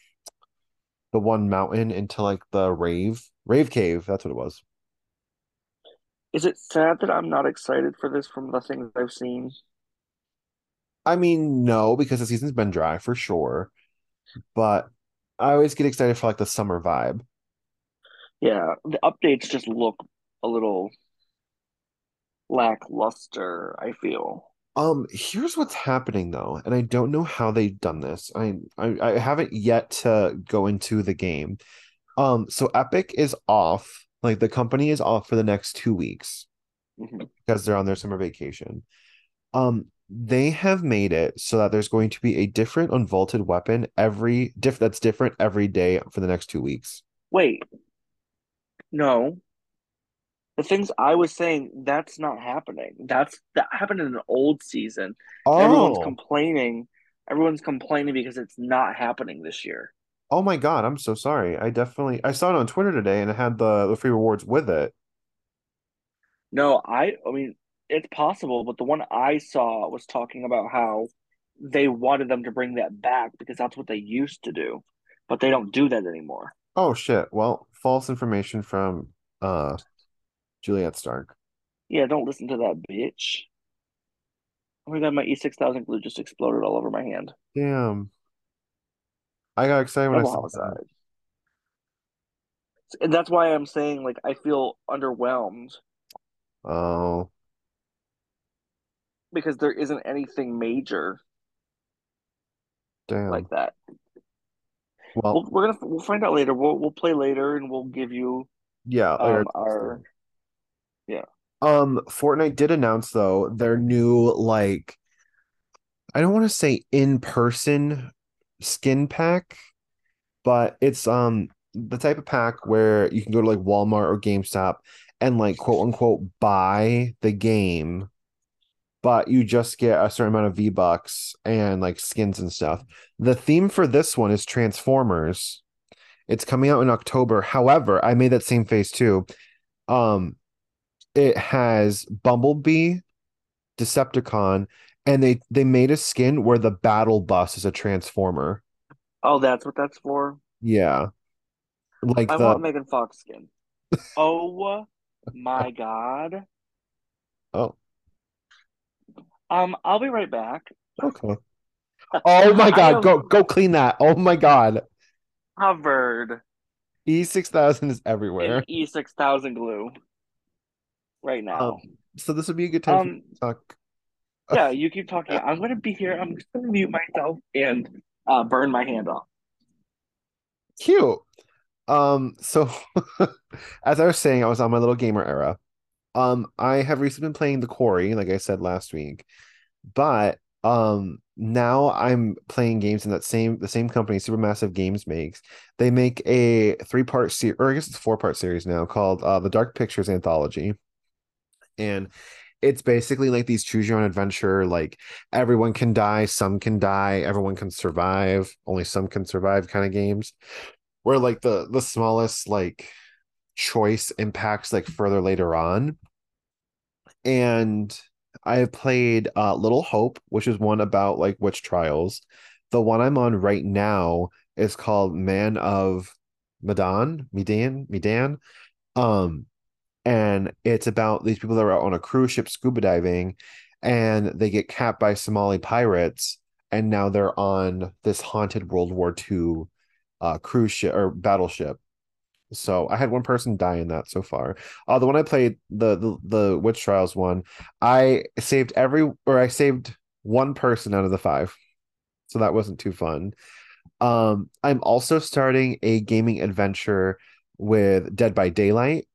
the one mountain into like the rave rave cave. That's what it was. Is it sad that I'm not excited for this from the things I've seen? I mean, no, because the season's been dry for sure, but I always get excited for like the summer vibe. Yeah, the updates just look a little lackluster, I feel. Um, here's what's happening though, and I don't know how they've done this. I, I I haven't yet to go into the game. Um, so Epic is off, like the company is off for the next two weeks Mhm. because they're on their summer vacation. Um, they have made it so that there's going to be a different unvaulted weapon every diff that's different every day for the next two weeks. Wait, no. The things I was saying, that's not happening. That's that happened in an old season. Oh. Everyone's complaining. Everyone's complaining because it's not happening this year. Oh my God, I'm so sorry. I definitely I saw it on Twitter today and it had the the free rewards with it. No, I I mean it's possible, but the one I saw was talking about how they wanted them to bring that back because that's what they used to do, but they don't do that anymore. Oh shit. Well, false information from uh Juliette Stark. Yeah, don't listen to that bitch. Oh my god, my E6000 glue just exploded all over my hand. Damn. I got excited when I saw that. And that's why I'm saying like I feel underwhelmed Oh, because there isn't anything major damn. like that. Well, We'll, we're gonna we'll find out later. We'll we'll play later and we'll give you yeah, um our yeah. Um, Fortnite did announce though their new like I don't want to say in-person skin pack, but it's um the type of pack where you can go to like Walmart or GameStop and like quote unquote buy the game, but you just get a certain amount of V bucks and like skins and stuff. The theme for this one is Transformers. It's coming out in October. However, I made that same face too. Um, it has Bumblebee, Decepticon, and they they made a skin where the battle bus is a transformer. Oh, that's what that's for. Yeah, like I the want Megan Fox skin. oh my god. oh Um, I'll be right back. okay. Oh my god, go go clean that. Oh my god, covered E six thousand is everywhere. E six thousand glue right now. Um, so this would be a good time Um, to talk. Yeah, you keep talking. I'm gonna be here. I'm just gonna mute myself and uh burn my hand off. Cute. Um, so as I was saying, I was on my little gamer era. Um, I have recently been playing The Quarry, like I said last week, but um now I'm playing games in that same the same company Supermassive Games makes. They make a three-part series, or I guess it's four-part series now called uh The Dark Pictures Anthology. And it's basically like these choose your own adventure, like everyone can die, some can die, everyone can survive, only some can survive kind of games. Where like the the smallest like choice impacts like further later on. And i have played uh little hope which is one about like witch trials. The one i'm on right now is called man of medan medan medan. Um and it's about these people that are on a cruise ship scuba diving and they get capped by somali pirates and now they're on this haunted world war ii uh cruise ship or battleship so I had one person die in that so far. Uh the one I played, the the, the Witch Trials one, I saved every or I saved one person out of the five. So that wasn't too fun. Um I'm also starting a gaming adventure with Dead by Daylight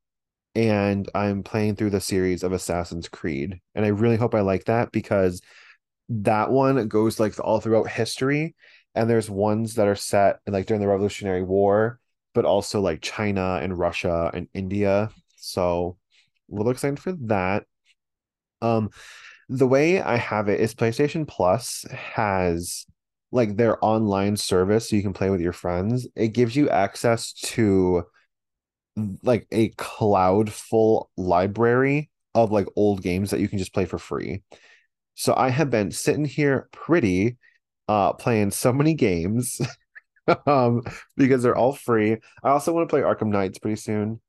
and I'm playing through the series of Assassin's Creed. And I really hope I like that because that one goes like all throughout history and there's ones that are set like during the Revolutionary War but also like China and Russia and India. So a little excited for that. Um, the way I have it is PlayStation Plus has like their online service so you can play with your friends. It gives you access to like a cloud full library of like old games that you can just play for free. So I have been sitting here pretty uh playing so many games um because they're all free. I also want to play Arkham Knights pretty soon.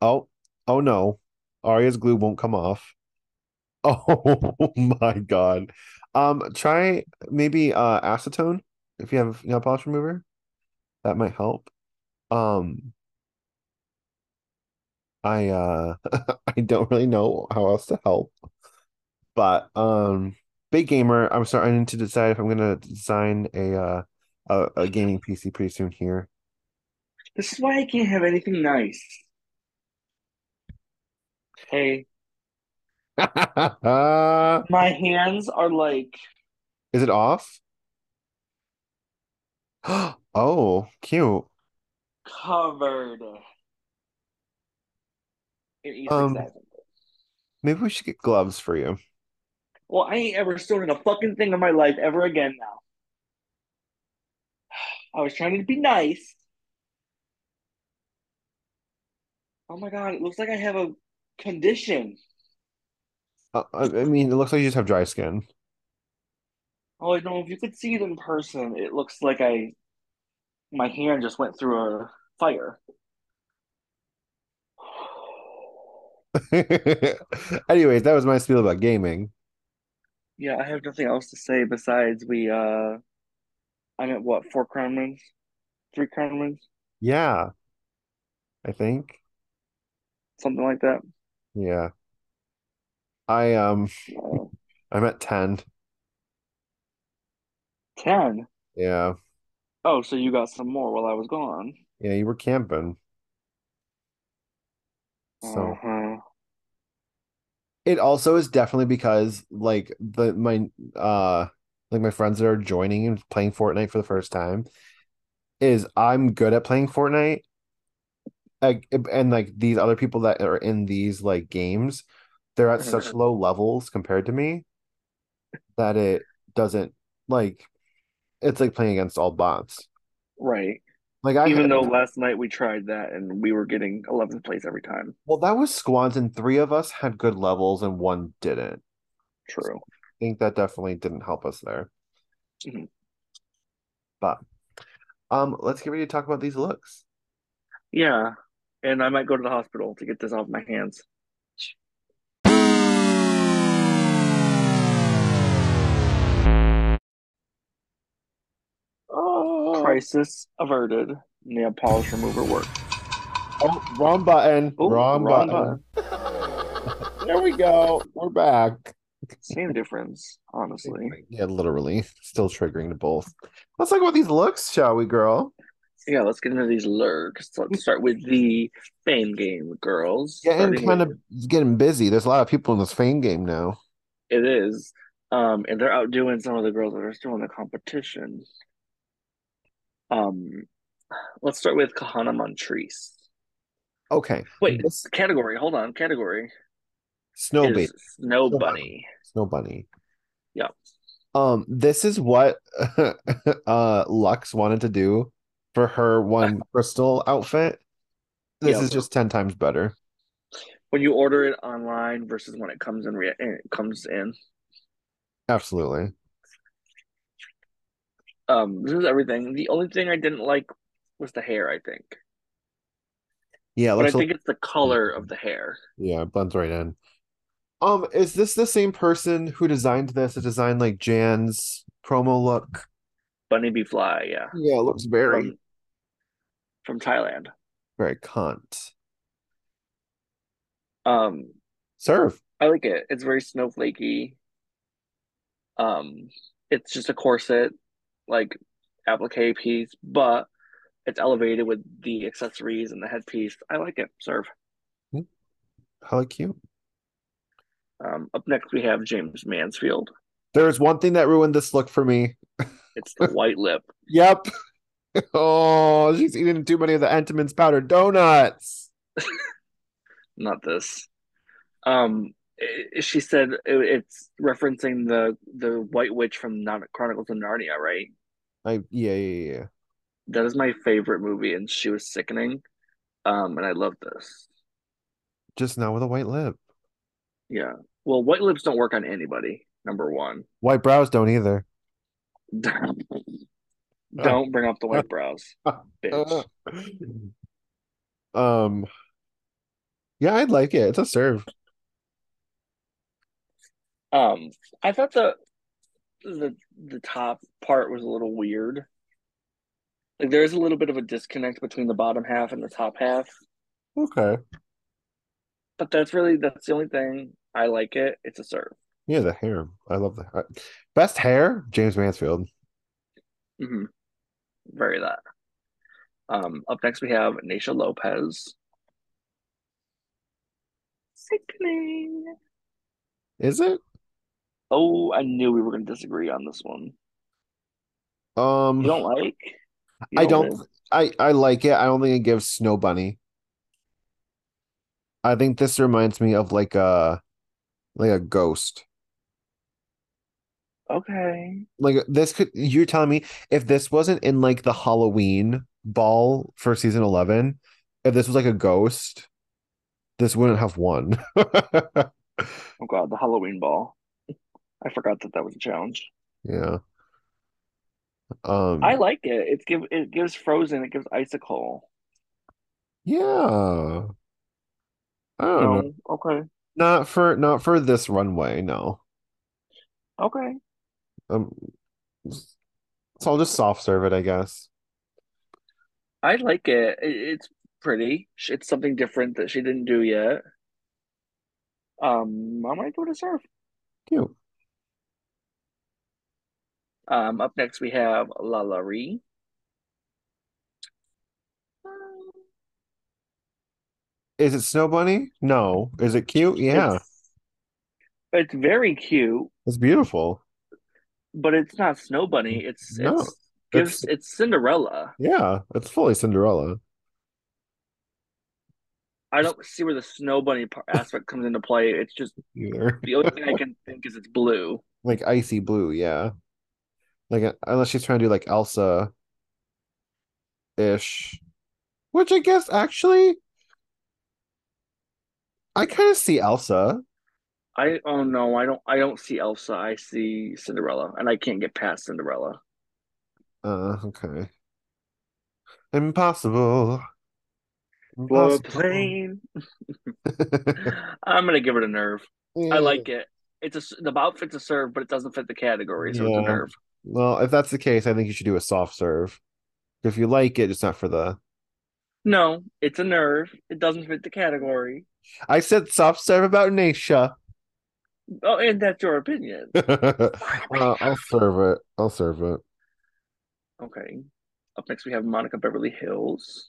Oh, oh no. Aria's glue won't come off. Oh my God. Um, try maybe uh acetone if you have nail polish remover. That might help. Um, I uh I don't really know how else to help. But um big gamer, I'm starting to decide if I'm gonna design a uh a, a gaming PC pretty soon here. This is why I can't have anything nice. Hey, my hands are like Is it off? Oh, cute. covered Um, maybe we should get gloves for you. Well, I ain't ever stolen a fucking thing in my life ever again now. I was trying to be nice. Oh my God, it looks like I have a condition. Uh, I, I mean, it looks like you just have dry skin. Oh, no, if you could see it in person, it looks like I my hand just went through a fire. Anyways, that was my spiel about gaming. Yeah, I have nothing else to say besides we uh I'm at what, four crown wins? Three crown wins? Yeah, I think. Something like that. Yeah. I um I'm at 10. 10. Yeah. Oh, so you got some more while I was gone. Yeah, you were camping. So Uh-huh. It also is definitely because like the my uh like my friends that are joining and playing Fortnite for the first time is I'm good at playing Fortnite like and like these other people that are in these like games, they're at such low levels compared to me that it doesn't like it's like playing against all bots. Right. Like I Even had- though last night we tried that and we were getting 11th place every time. well, that was squads, and three of us had good levels and one didn't. True. I think that definitely didn't help us there. Mhm. But um, let's get ready to talk about these looks. Yeah. And I might go to the hospital to get this off my hands. Crisis averted. Nail polish remover work. oh wrong button. Oh, wrong, wrong button. there we go. We're back. Same difference, honestly. Yeah, literally. Still triggering to both. Let's talk about these looks, shall we, girl? Yeah, let's get into these lurks. Let's start with the fame game, girls. Getting Starting kind with- of getting busy. There's a lot of people in this fame game now. It is. Um, and they're outdoing some of the girls that are still in the competition. Um, let's start with Kahanna Montrese. Okay. Wait, This- category. Hold on. Category Snow baby. Snow Snow Bunny. Snow bunny. Yeah. Um, this is what uh Lux wanted to do for her one crystal outfit. This Yeah. is just 10 times better. When you order it online versus when it comes in, rea- it comes in. Absolutely. Um, this is everything. The only thing I didn't like was the hair. I think, Yeah, but I looks a- think it's the color of the hair. yeah, it blends right in. Um, is this the same person who designed this? It designed like Jan's promo look. Bunny Bee Fly, yeah, Yeah, it looks very, from from Thailand. very cunt. Um, Serve. I like it. It's very snowflakey. Um, it's just a corset, like applique piece, but it's elevated with the accessories and the headpiece. I like it. Serve. How cute. Um, up next we have Jaymes Mansfield. There's one thing that ruined this look for me. It's the white lip. Yep. Oh, she's eating too many of the Entenmann's powdered donuts. not this. Um, she said it- it's referencing the the White Witch from Chronicles of Narnia, right? I yeah, yeah, yeah. That is my favorite movie, and she was sickening. Um, and I love this. Just now with a white lip. Yeah. Well, white lips don't work on anybody. Number one. White brows don't either. don't bring up the white brows, bitch. Um, yeah, I'd like it. It's a serve. Um, I thought the the the top part was a little weird. Like there is a little bit of a disconnect between the bottom half and the top half. Okay. But that's really that's the only thing. I like it. It's a serve. Yeah, the hair. I love the hair. Best hair, Jaymes Mansfield. Mm-hmm. Very that. Um, up next we have Naysha Lopez. Sickening. Is it? Oh, I knew we were going to disagree on this one. Um, You don't like? You I don't. I I like it. I don't think it gives Snow Bunny. I think this reminds me of like a like a ghost. Okay. Like this could you're telling me if this wasn't in like the Halloween ball for season 11, if this was like a ghost, this wouldn't have won. Oh God, the Halloween ball. I forgot that that was a challenge. Yeah. Um I like it. It's give it gives Frozen. It gives Icicle. yeah. I don't know. Okay, Not for not for this runway, no. okay. Um so I'll just soft serve it, I guess. I like it. It- It's pretty. It's something different that she didn't do yet. Um, I might go to surf. Cute. Um, up next we have LaLa Ri. Is it Snow Bunny? No. Is it cute? Yeah. It's, it's very cute, It's beautiful. but it's not Snow Bunny. It's No, it's gives it's Cinderella. Yeah, it's fully Cinderella. I don't see where the snow bunny aspect comes into play. It's just either. the only thing I can think is it's blue. Like icy blue, yeah. Like uh, unless she's trying to do like Elsa ish. Which I guess actually I kind of see Elsa. I oh no, I don't I don't see Elsa. I see Cinderella, and I can't get past Cinderella. Uh, okay. Impossible. Impossible. plane. I'm gonna give it a nerve. I like it. It's a the outfit's a serve, but it doesn't fit the category, so it's a nerve. Well, if that's the case, I think you should do a soft serve. If you like it, it's not for the. No, it's a nerve. It doesn't fit the category. I said soft serve about Nisha. Oh, and that's your opinion. uh, I'll serve it. I'll serve it. Okay. Up next, we have Monica Beverly Hillz.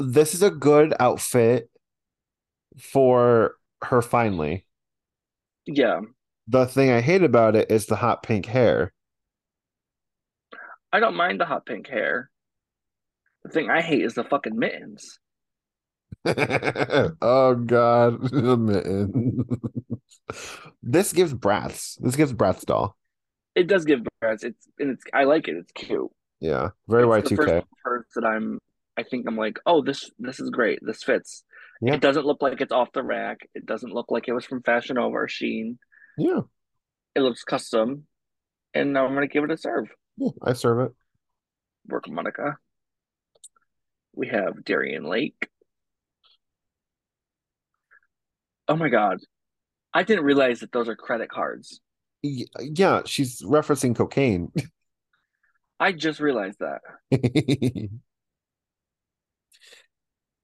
This is a good outfit for her finally. Yeah, The thing I hate about it is the hot pink hair. I don't mind the hot pink hair. The thing I hate is the fucking mittens. oh god, the mitten. this gives Bratz. This gives Bratz doll. It does give birds. It's and it's I like it. It's cute. Yeah, very Y2K. first first that I'm. I think I'm like, oh, this this is great. This fits. Yeah. It doesn't look like it's off the rack. It doesn't look like it was from Fashion Nova or Shein. Yeah, It looks custom, and I'm gonna give it a serve. Yeah, I serve it. Work Monica. We have Darienne Lake. Oh my god. I didn't realize that those are credit cards. Yeah, she's referencing cocaine. I just realized that.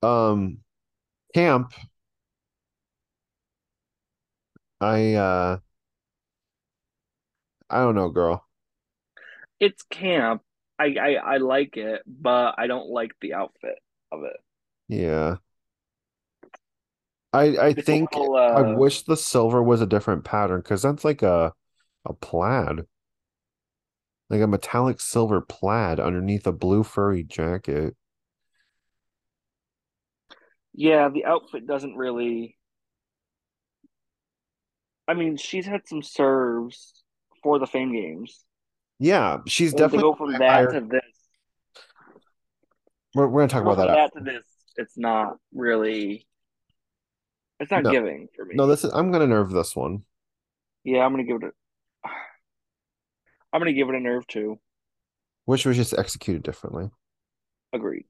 um, camp. I uh, I don't know, girl. It's camp. I, I, I like it, but I don't like the outfit of it. Yeah. I I It's think little, I uh, wish the silver was a different pattern because that's like a a plaid. Like a metallic silver plaid underneath a blue furry jacket. Yeah, the outfit doesn't really. I mean, she's had some serves for the Fame Games. Yeah, she's to definitely go from that higher- to this, we're, we're gonna talk about that. that to this, it's not really. It's not No. giving for me. No, this is I'm gonna nerve this one. Yeah, I'm gonna give it a. I'm gonna give it a nerve too. Which was just executed differently. Agreed.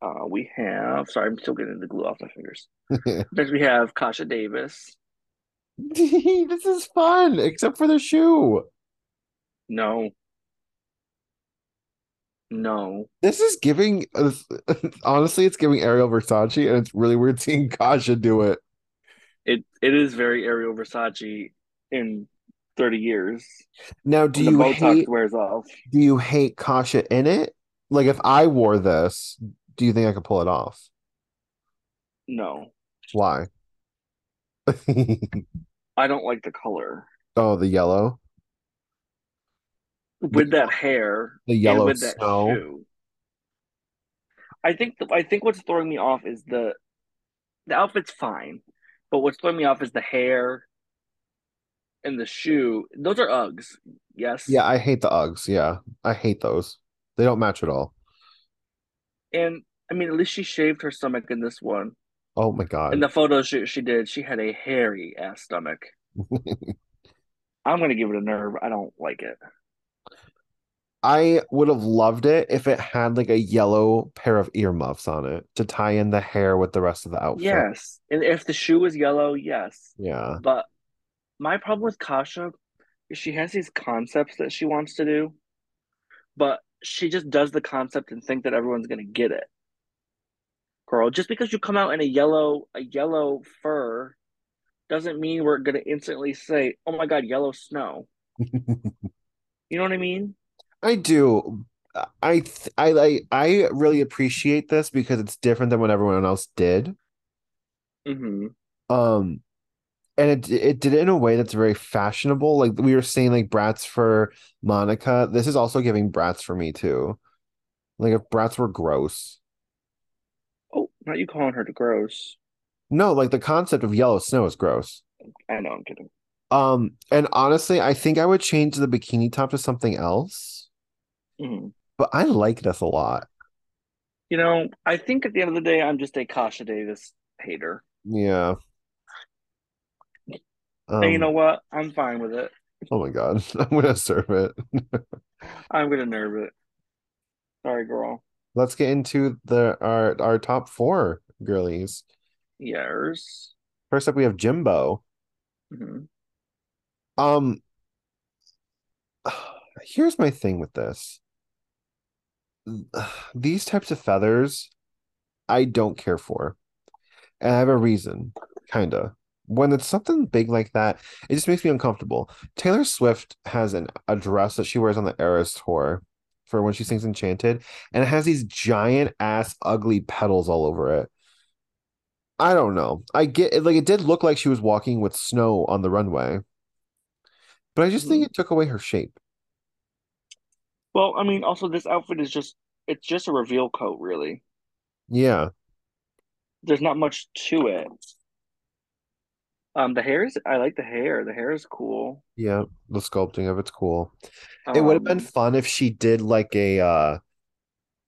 Uh, we have. Sorry, I'm still getting the glue off my fingers. Next, we have Kasha Davis. This is fun, except for the shoe. No. No. This is giving honestly, it's giving Ariel Versace, and it's really weird seeing Kasha do it. It it is very Ariel Versace in 30 years. Now, do you Botox hate wears off. do you hate Kasha in it? Like if I wore this, do you think I could pull it off? No. Why? I don't like the color. Oh, the yellow. With that hair The yellow with that snow. shoe. I think the, I think what's throwing me off is the the outfit's fine, but what's throwing me off is the hair and the shoe. Those are Uggs. Yes. Yeah, I hate the Uggs. Yeah, I hate those. They don't match at all. And I mean, at least she shaved her stomach in this one. Oh my God. In the photo shoot she did, she had a hairy ass stomach. I'm gonna give it a nerve. I don't like it. I would have loved it if it had like a yellow pair of earmuffs on it to tie in the hair with the rest of the outfit. Yes. And if the shoe was yellow, yes. Yeah. But my problem with Kasha is she has these concepts that she wants to do, but she just does the concept and think that everyone's gonna get it. Girl, just because you come out in a yellow a yellow fur doesn't mean we're gonna instantly say, "Oh my God, yellow snow." You know what I mean? I do. I th- I like I really appreciate this because it's different than what everyone else did. Mm-hmm. Um and it it did it in a way that's very fashionable. Like we were saying like Bratz for Monica, this is also giving Bratz for me too. Like if Bratz were gross. Not you calling her to gross. No, like the concept of yellow snow is gross. I know, I'm kidding. Um, and honestly, I think I would change the bikini top to something else, Mhm. but I like this a lot. You know, I think at the end of the day, I'm just a Kasha Davis hater. Yeah. and you Um, know what? I'm fine with it. oh my God, I'm gonna serve it. I'm gonna nerve it. Sorry, girl. Let's get into the our our top four girlies. Yes. First up, we have Jimbo. Mhm. Um, here's my thing with this. These types of feathers, I don't care for. And I have a reason, kinda. When it's something big like that, it just makes me uncomfortable. Taylor Swift has an a dress that she wears on the Eras tour for when she sings Enchanted, and it has these giant ass ugly petals all over it. I don't know. I get it, like it did look like she was walking with snow on the runway, but I just think mm. it took away her shape. Well, I mean, also this outfit is just it's just a reveal coat, really. Yeah, There's not much to it. Um, the hair is I like the hair. The hair is cool. yeah, the sculpting of it's cool. It would have been Um, fun if she did like a uh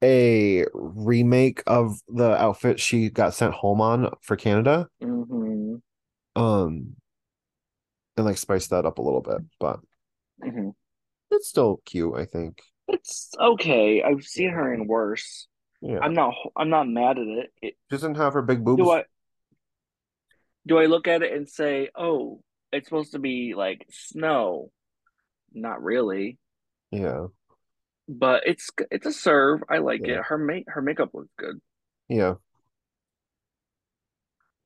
a remake of the outfit she got sent home on for Canada. mhm, Um and like spice that up a little bit, but mhm. it's still cute, I think. It's okay. I've seen her in worse. Yeah. I'm not I'm not mad at it. it She doesn't have her big boobs. do I do I look at it and say, "Oh, it's supposed to be like snow"? Not really. Yeah. But it's it's a serve. I like Yeah. it. Her make her makeup looks good. Yeah.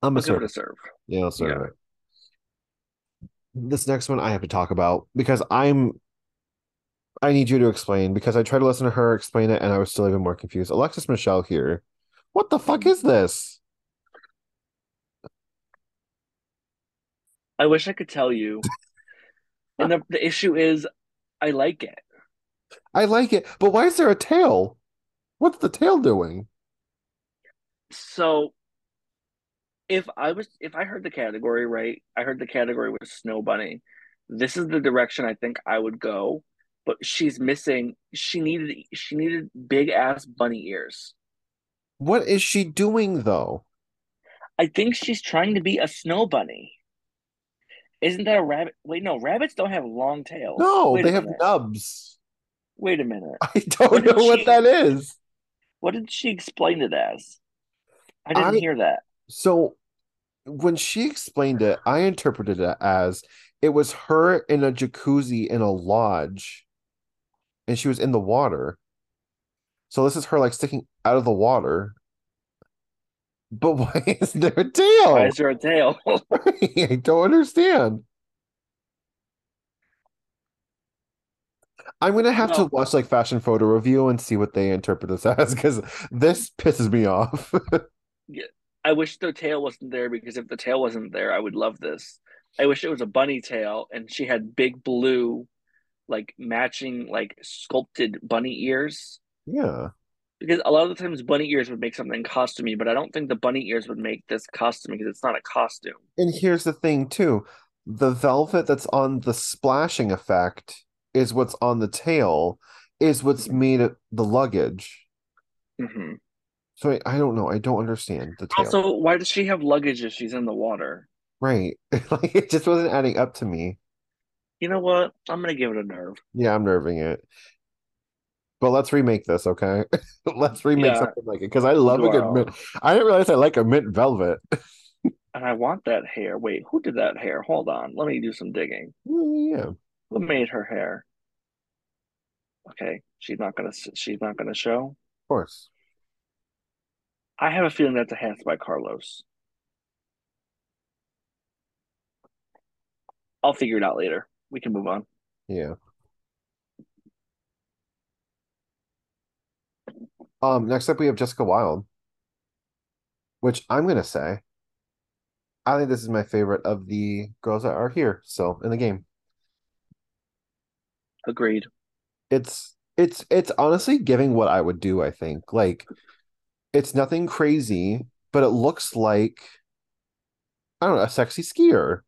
I'm a serve. a serve. Yeah, I'll serve Yeah. it. This next one I have to talk about because I'm I need you to explain because I tried to listen to her explain it and I was still even more confused. Alexis Michelle here. What the fuck mm. is this? I wish I could tell you. And the, the issue is, I like it. I like it, but why is there a tail? What's the tail doing? So, if I was, if I heard the category right, I heard the category was Snow Bunny. This is the direction I think I would go. But she's missing. She needed. She needed big ass bunny ears. What is she doing though? I think she's trying to be a snow bunny. Isn't that a rabbit? Wait, no, rabbits don't have long tails. No, Wait they have minute. nubs. Wait a minute. I don't What know what she- that is. What did she explain it as? I didn't I- hear that. So when she explained it, I interpreted it as it was her in a jacuzzi in a lodge and she was in the water. So this is her like sticking out of the water. But why is there a tail? Why is there a tail? I don't understand. I'm gonna have to watch like Fashion Photo RuView and see what they interpret this as because this pisses me off. yeah, I wish the tail wasn't there because if the tail wasn't there, I would love this. I wish it was a bunny tail and she had big blue, like matching, like sculpted bunny ears. Yeah. Because a lot of the times bunny ears would make something costumey, but I don't think the bunny ears would make this costume because it's not a costume. And here's the thing too. The velvet that's on the splashing effect is what's on the tail, is what's made it the luggage. hmm So I, I don't know. I don't understand the tail. Also, why does she have luggage if she's in the water? Right. Like it just wasn't adding up to me. You know what? I'm gonna give it a nerve. Yeah, I'm nerving it. But let's remake this, okay? Let's remake Yeah. something like it because I love a good mint. I didn't realize I like a mint velvet. And I want that hair. Wait, who did that hair? Hold on. Let me do some digging. Yeah, Who made her hair? Okay, she's not gonna. She's not gonna show. Of course. I have a feeling that's a Hands by Carlos. I'll figure it out later. We can move on. Yeah. Um, next up we have Jessica Wild, which I'm gonna say, I think this is my favorite of the girls that are here So in the game. Agreed. It's it's it's honestly giving what I would do, I think. Like it's nothing crazy. but it looks like I don't know, a sexy skier.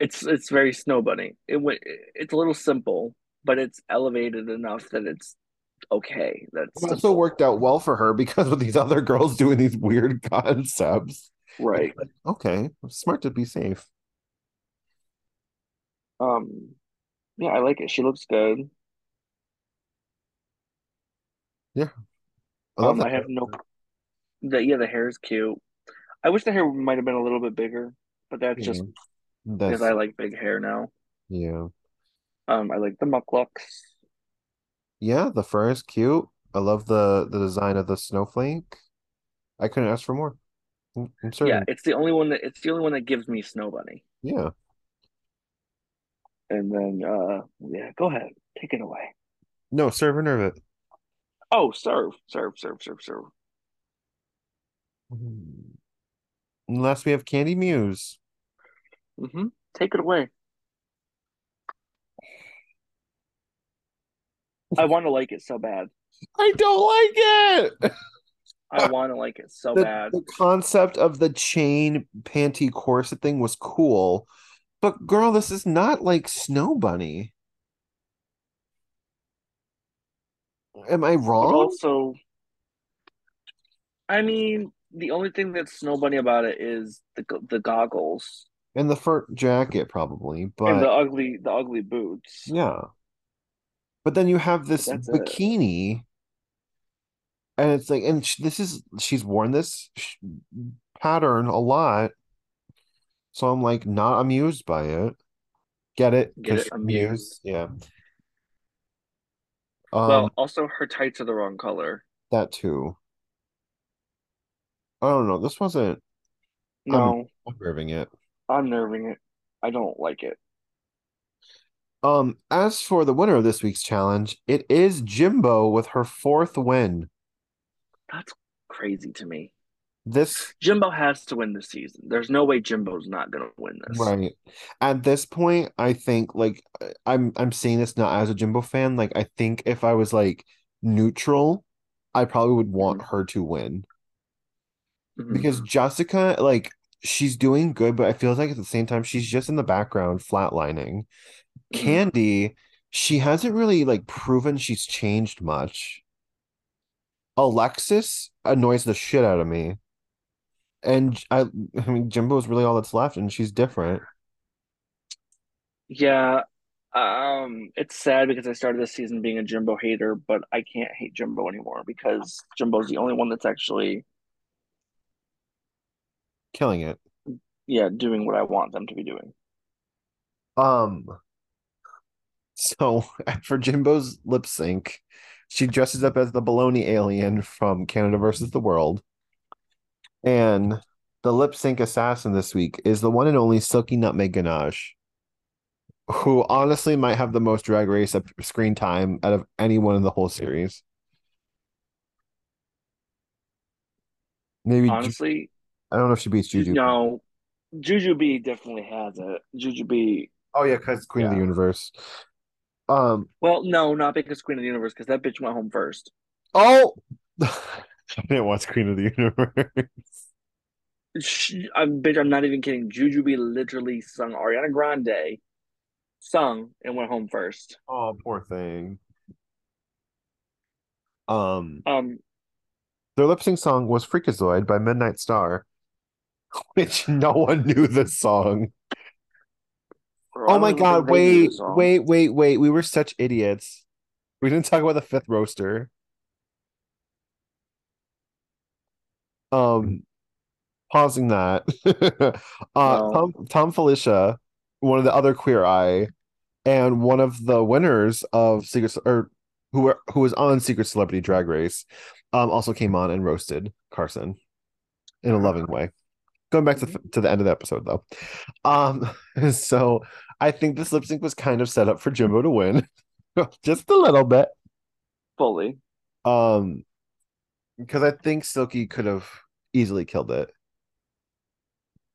It's it's very Snow Bunny. It. It's a little simple, but it's elevated enough that it's okay. That's It also worked out well for her because with these other girls doing these weird concepts. right. Okay, smart to be safe. Um, yeah, I like it. She looks good. I love Um. I have no. The yeah, the hair is cute. I wish the hair might have been a little bit bigger, but that's just Yeah, because I like big hair now. yeah. Um, I like the mukluks. Yeah, the fur is cute. I love the the design of the snowflake. I couldn't ask for more. I'm I'm Yeah, certain. it's the only one that it's the only one that gives me Snow Bunny. Yeah. And then uh yeah, go ahead. Take it away. No, serve and nerve it. Oh, serve, serve, serve, serve, serve. Unless we have Kandy Muse. Mm-hmm. Take it away. I want to like it so bad. I don't like it. I want to like it so The, bad. the concept of the chain panty corset thing was cool, but girl, this is not like Snow Bunny. Am I But wrong? also, I mean, the only thing that's Snow Bunny about it is the the goggles And the fur jacket, probably, and but the ugly the ugly boots. yeah. But then you have this That's it. bikini, and it's like, and sh this is she's worn this sh pattern a lot, so I'm like not amused by it. Get it? Get it? Muse, Amused. yeah. Um, Well, also her tights are the wrong color. that too. I don't know. This wasn't No, unnerving it. I'm nerving it. I don't like it. Um, as for the winner of this week's challenge, it is Jimbo with her fourth win. That's crazy to me. This Jimbo has to win this season. There's no way Jimbo's not gonna win this. right at this point, I think like I'm I'm saying this not as a Jimbo fan. Like I think if I was like neutral, I probably would want her to win Mhm. because Jessica, like she's doing good, but I feel like at the same time she's just in the background flatlining. Mhm. Kandy, she hasn't really like proven she's changed much. Alexis annoys the shit out of me. And I, I mean, Jimbo is really all that's left, and she's different. Yeah, um, it's sad because I started this season being a Jimbo hater, but I can't hate Jimbo anymore because Jimbo's the only one that's actually, Killing it. yeah, doing what I want them to be doing. Um, so for Jimbo's lip sync, she dresses up as the baloney alien from Canada versus the World. And the lip sync assassin this week is the one and only Silky Nutmeg Ganache, who honestly might have the most drag race screen time out of anyone in the whole series. Maybe Ju- Honestly, I don't know if she beats Juju. no, Jujubee definitely has it. Jujubee, Oh yeah, because Queen of the Universe. Um. well, no, not because Queen of the Universe, because that bitch went home first. Oh, I didn't watch Queen of the Universe. She, I'm bitch. I'm not even kidding. Jujubee literally sung Ariana Grande, sung and went home first. Oh, poor thing. Um, Um, their lip sync song was Freakazoid by Midnight Star, which no one knew this song. Oh my God, think they knew wait, wait, wait, wait. We were such idiots. We didn't talk about the fifth roaster. Um, pausing that. Uh, No. Tom, Thom Filicia, one of the other Queer Eye, and one of the winners of Secret or who were, who was on Secret Celebrity Drag Race, um, also came on and roasted Carson in a loving way. Going back to to the end of the episode though, um, so I think this lip sync was kind of set up for Jimbo to win, just a little bit, fully. um, because I think Silky could have easily killed it,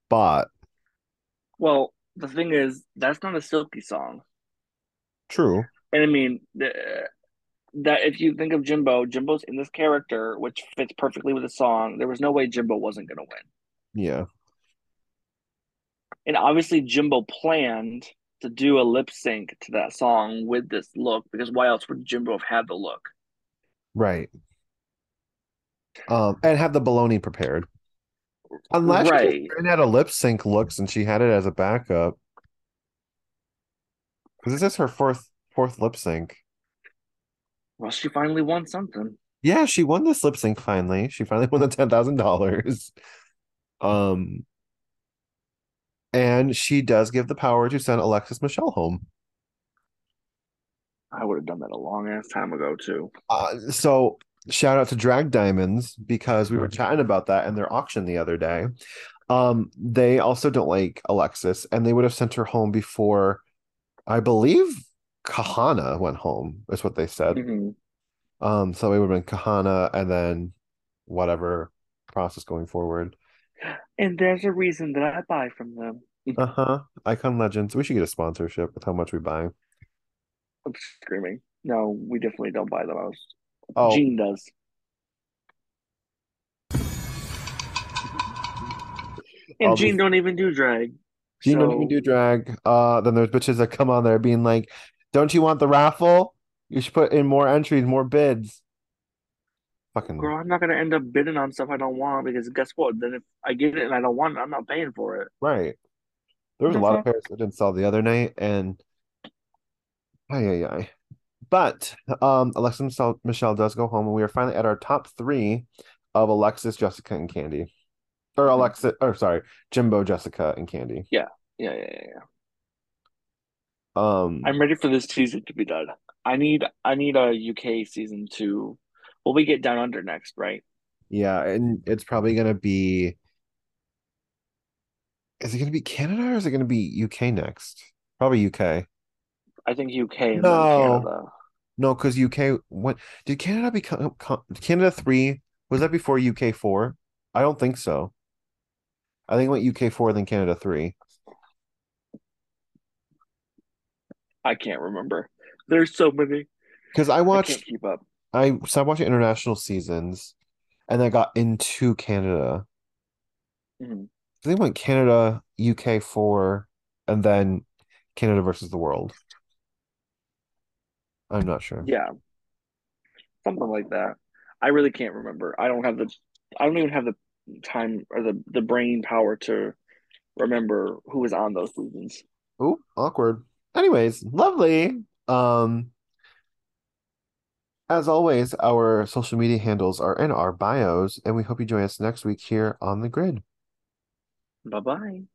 but Well, the thing is, that's not a Silky song. true. And I mean, the, that if you think of Jimbo, Jimbo's in this character, which fits perfectly with the song. There was no way Jimbo wasn't going to win. Yeah. And obviously, Jimbo planned to do a lip sync to that song with this look because why else would Jimbo have had the look? Right. Um, and have the baloney prepared. Unless Right. she had a lip sync looks and she had it as a backup. Because this is her fourth fourth lip sync. Well, she finally won something. Yeah, she won this lip sync finally. She finally won the ten thousand dollars. Um, and she does give the power to send Alexis Michelle home. I would have done that a long ass time ago too. Uh, so shout out to Drag Diamonds because we were chatting about that in their auction the other day. Um, they also don't like Alexis, and they would have sent her home before, I believe, Kahanna went home. Is what they said. Mhm. Um, so it would have been Kahanna, and then whatever process going forward. And there's a reason that I buy from them. Uh huh. Icon Legends. We should get a sponsorship with how much we buy. I'm screaming. No, we definitely don't buy the most. Oh, Gene does. And Gene don't even do drag. Gene don't even do drag. Uh, then there's bitches that come on there being like, "Don't you want the raffle? You should put in more entries, more bids." Fucking Girl, I'm not gonna end up bidding on stuff I don't want because guess what? Then if I get it and I don't want it, I'm not paying for it. right. There was a lot of pairs that didn't sell the other night, and ay ay ay. But um, Alexis Michelle, does go home, and we are finally at our top three of Alexis, Jessica, and Kandy, or Mhm. Alexis, or sorry, Jimbo, Jessica, and Kandy. Yeah, yeah, yeah, yeah. Um, I'm ready for this season to be done. I need I need a UK season two. Well, we get down under next, right? yeah, and it's probably gonna be. Is it gonna be Canada or is it gonna be UK next? Probably UK. I think UK No. Canada. No, because UK. What did Canada become? Canada three was that before UK four? I don't think so. I think it went UK four, then Canada three. I can't remember. There's so many. Because I I watched, can't keep up. I stopped watching international seasons, and I got into Canada. Mhm. They went Canada, UK four, and then Canada versus the world. I'm not sure. Yeah. Something like that. I really can't remember. I don't have the I don't even have the time or the, the brain power to remember who was on those seasons. Ooh, awkward. Anyways, lovely. Um, as always, our social media handles are in our bios, and we hope you join us next week here on the grid. Bye bye.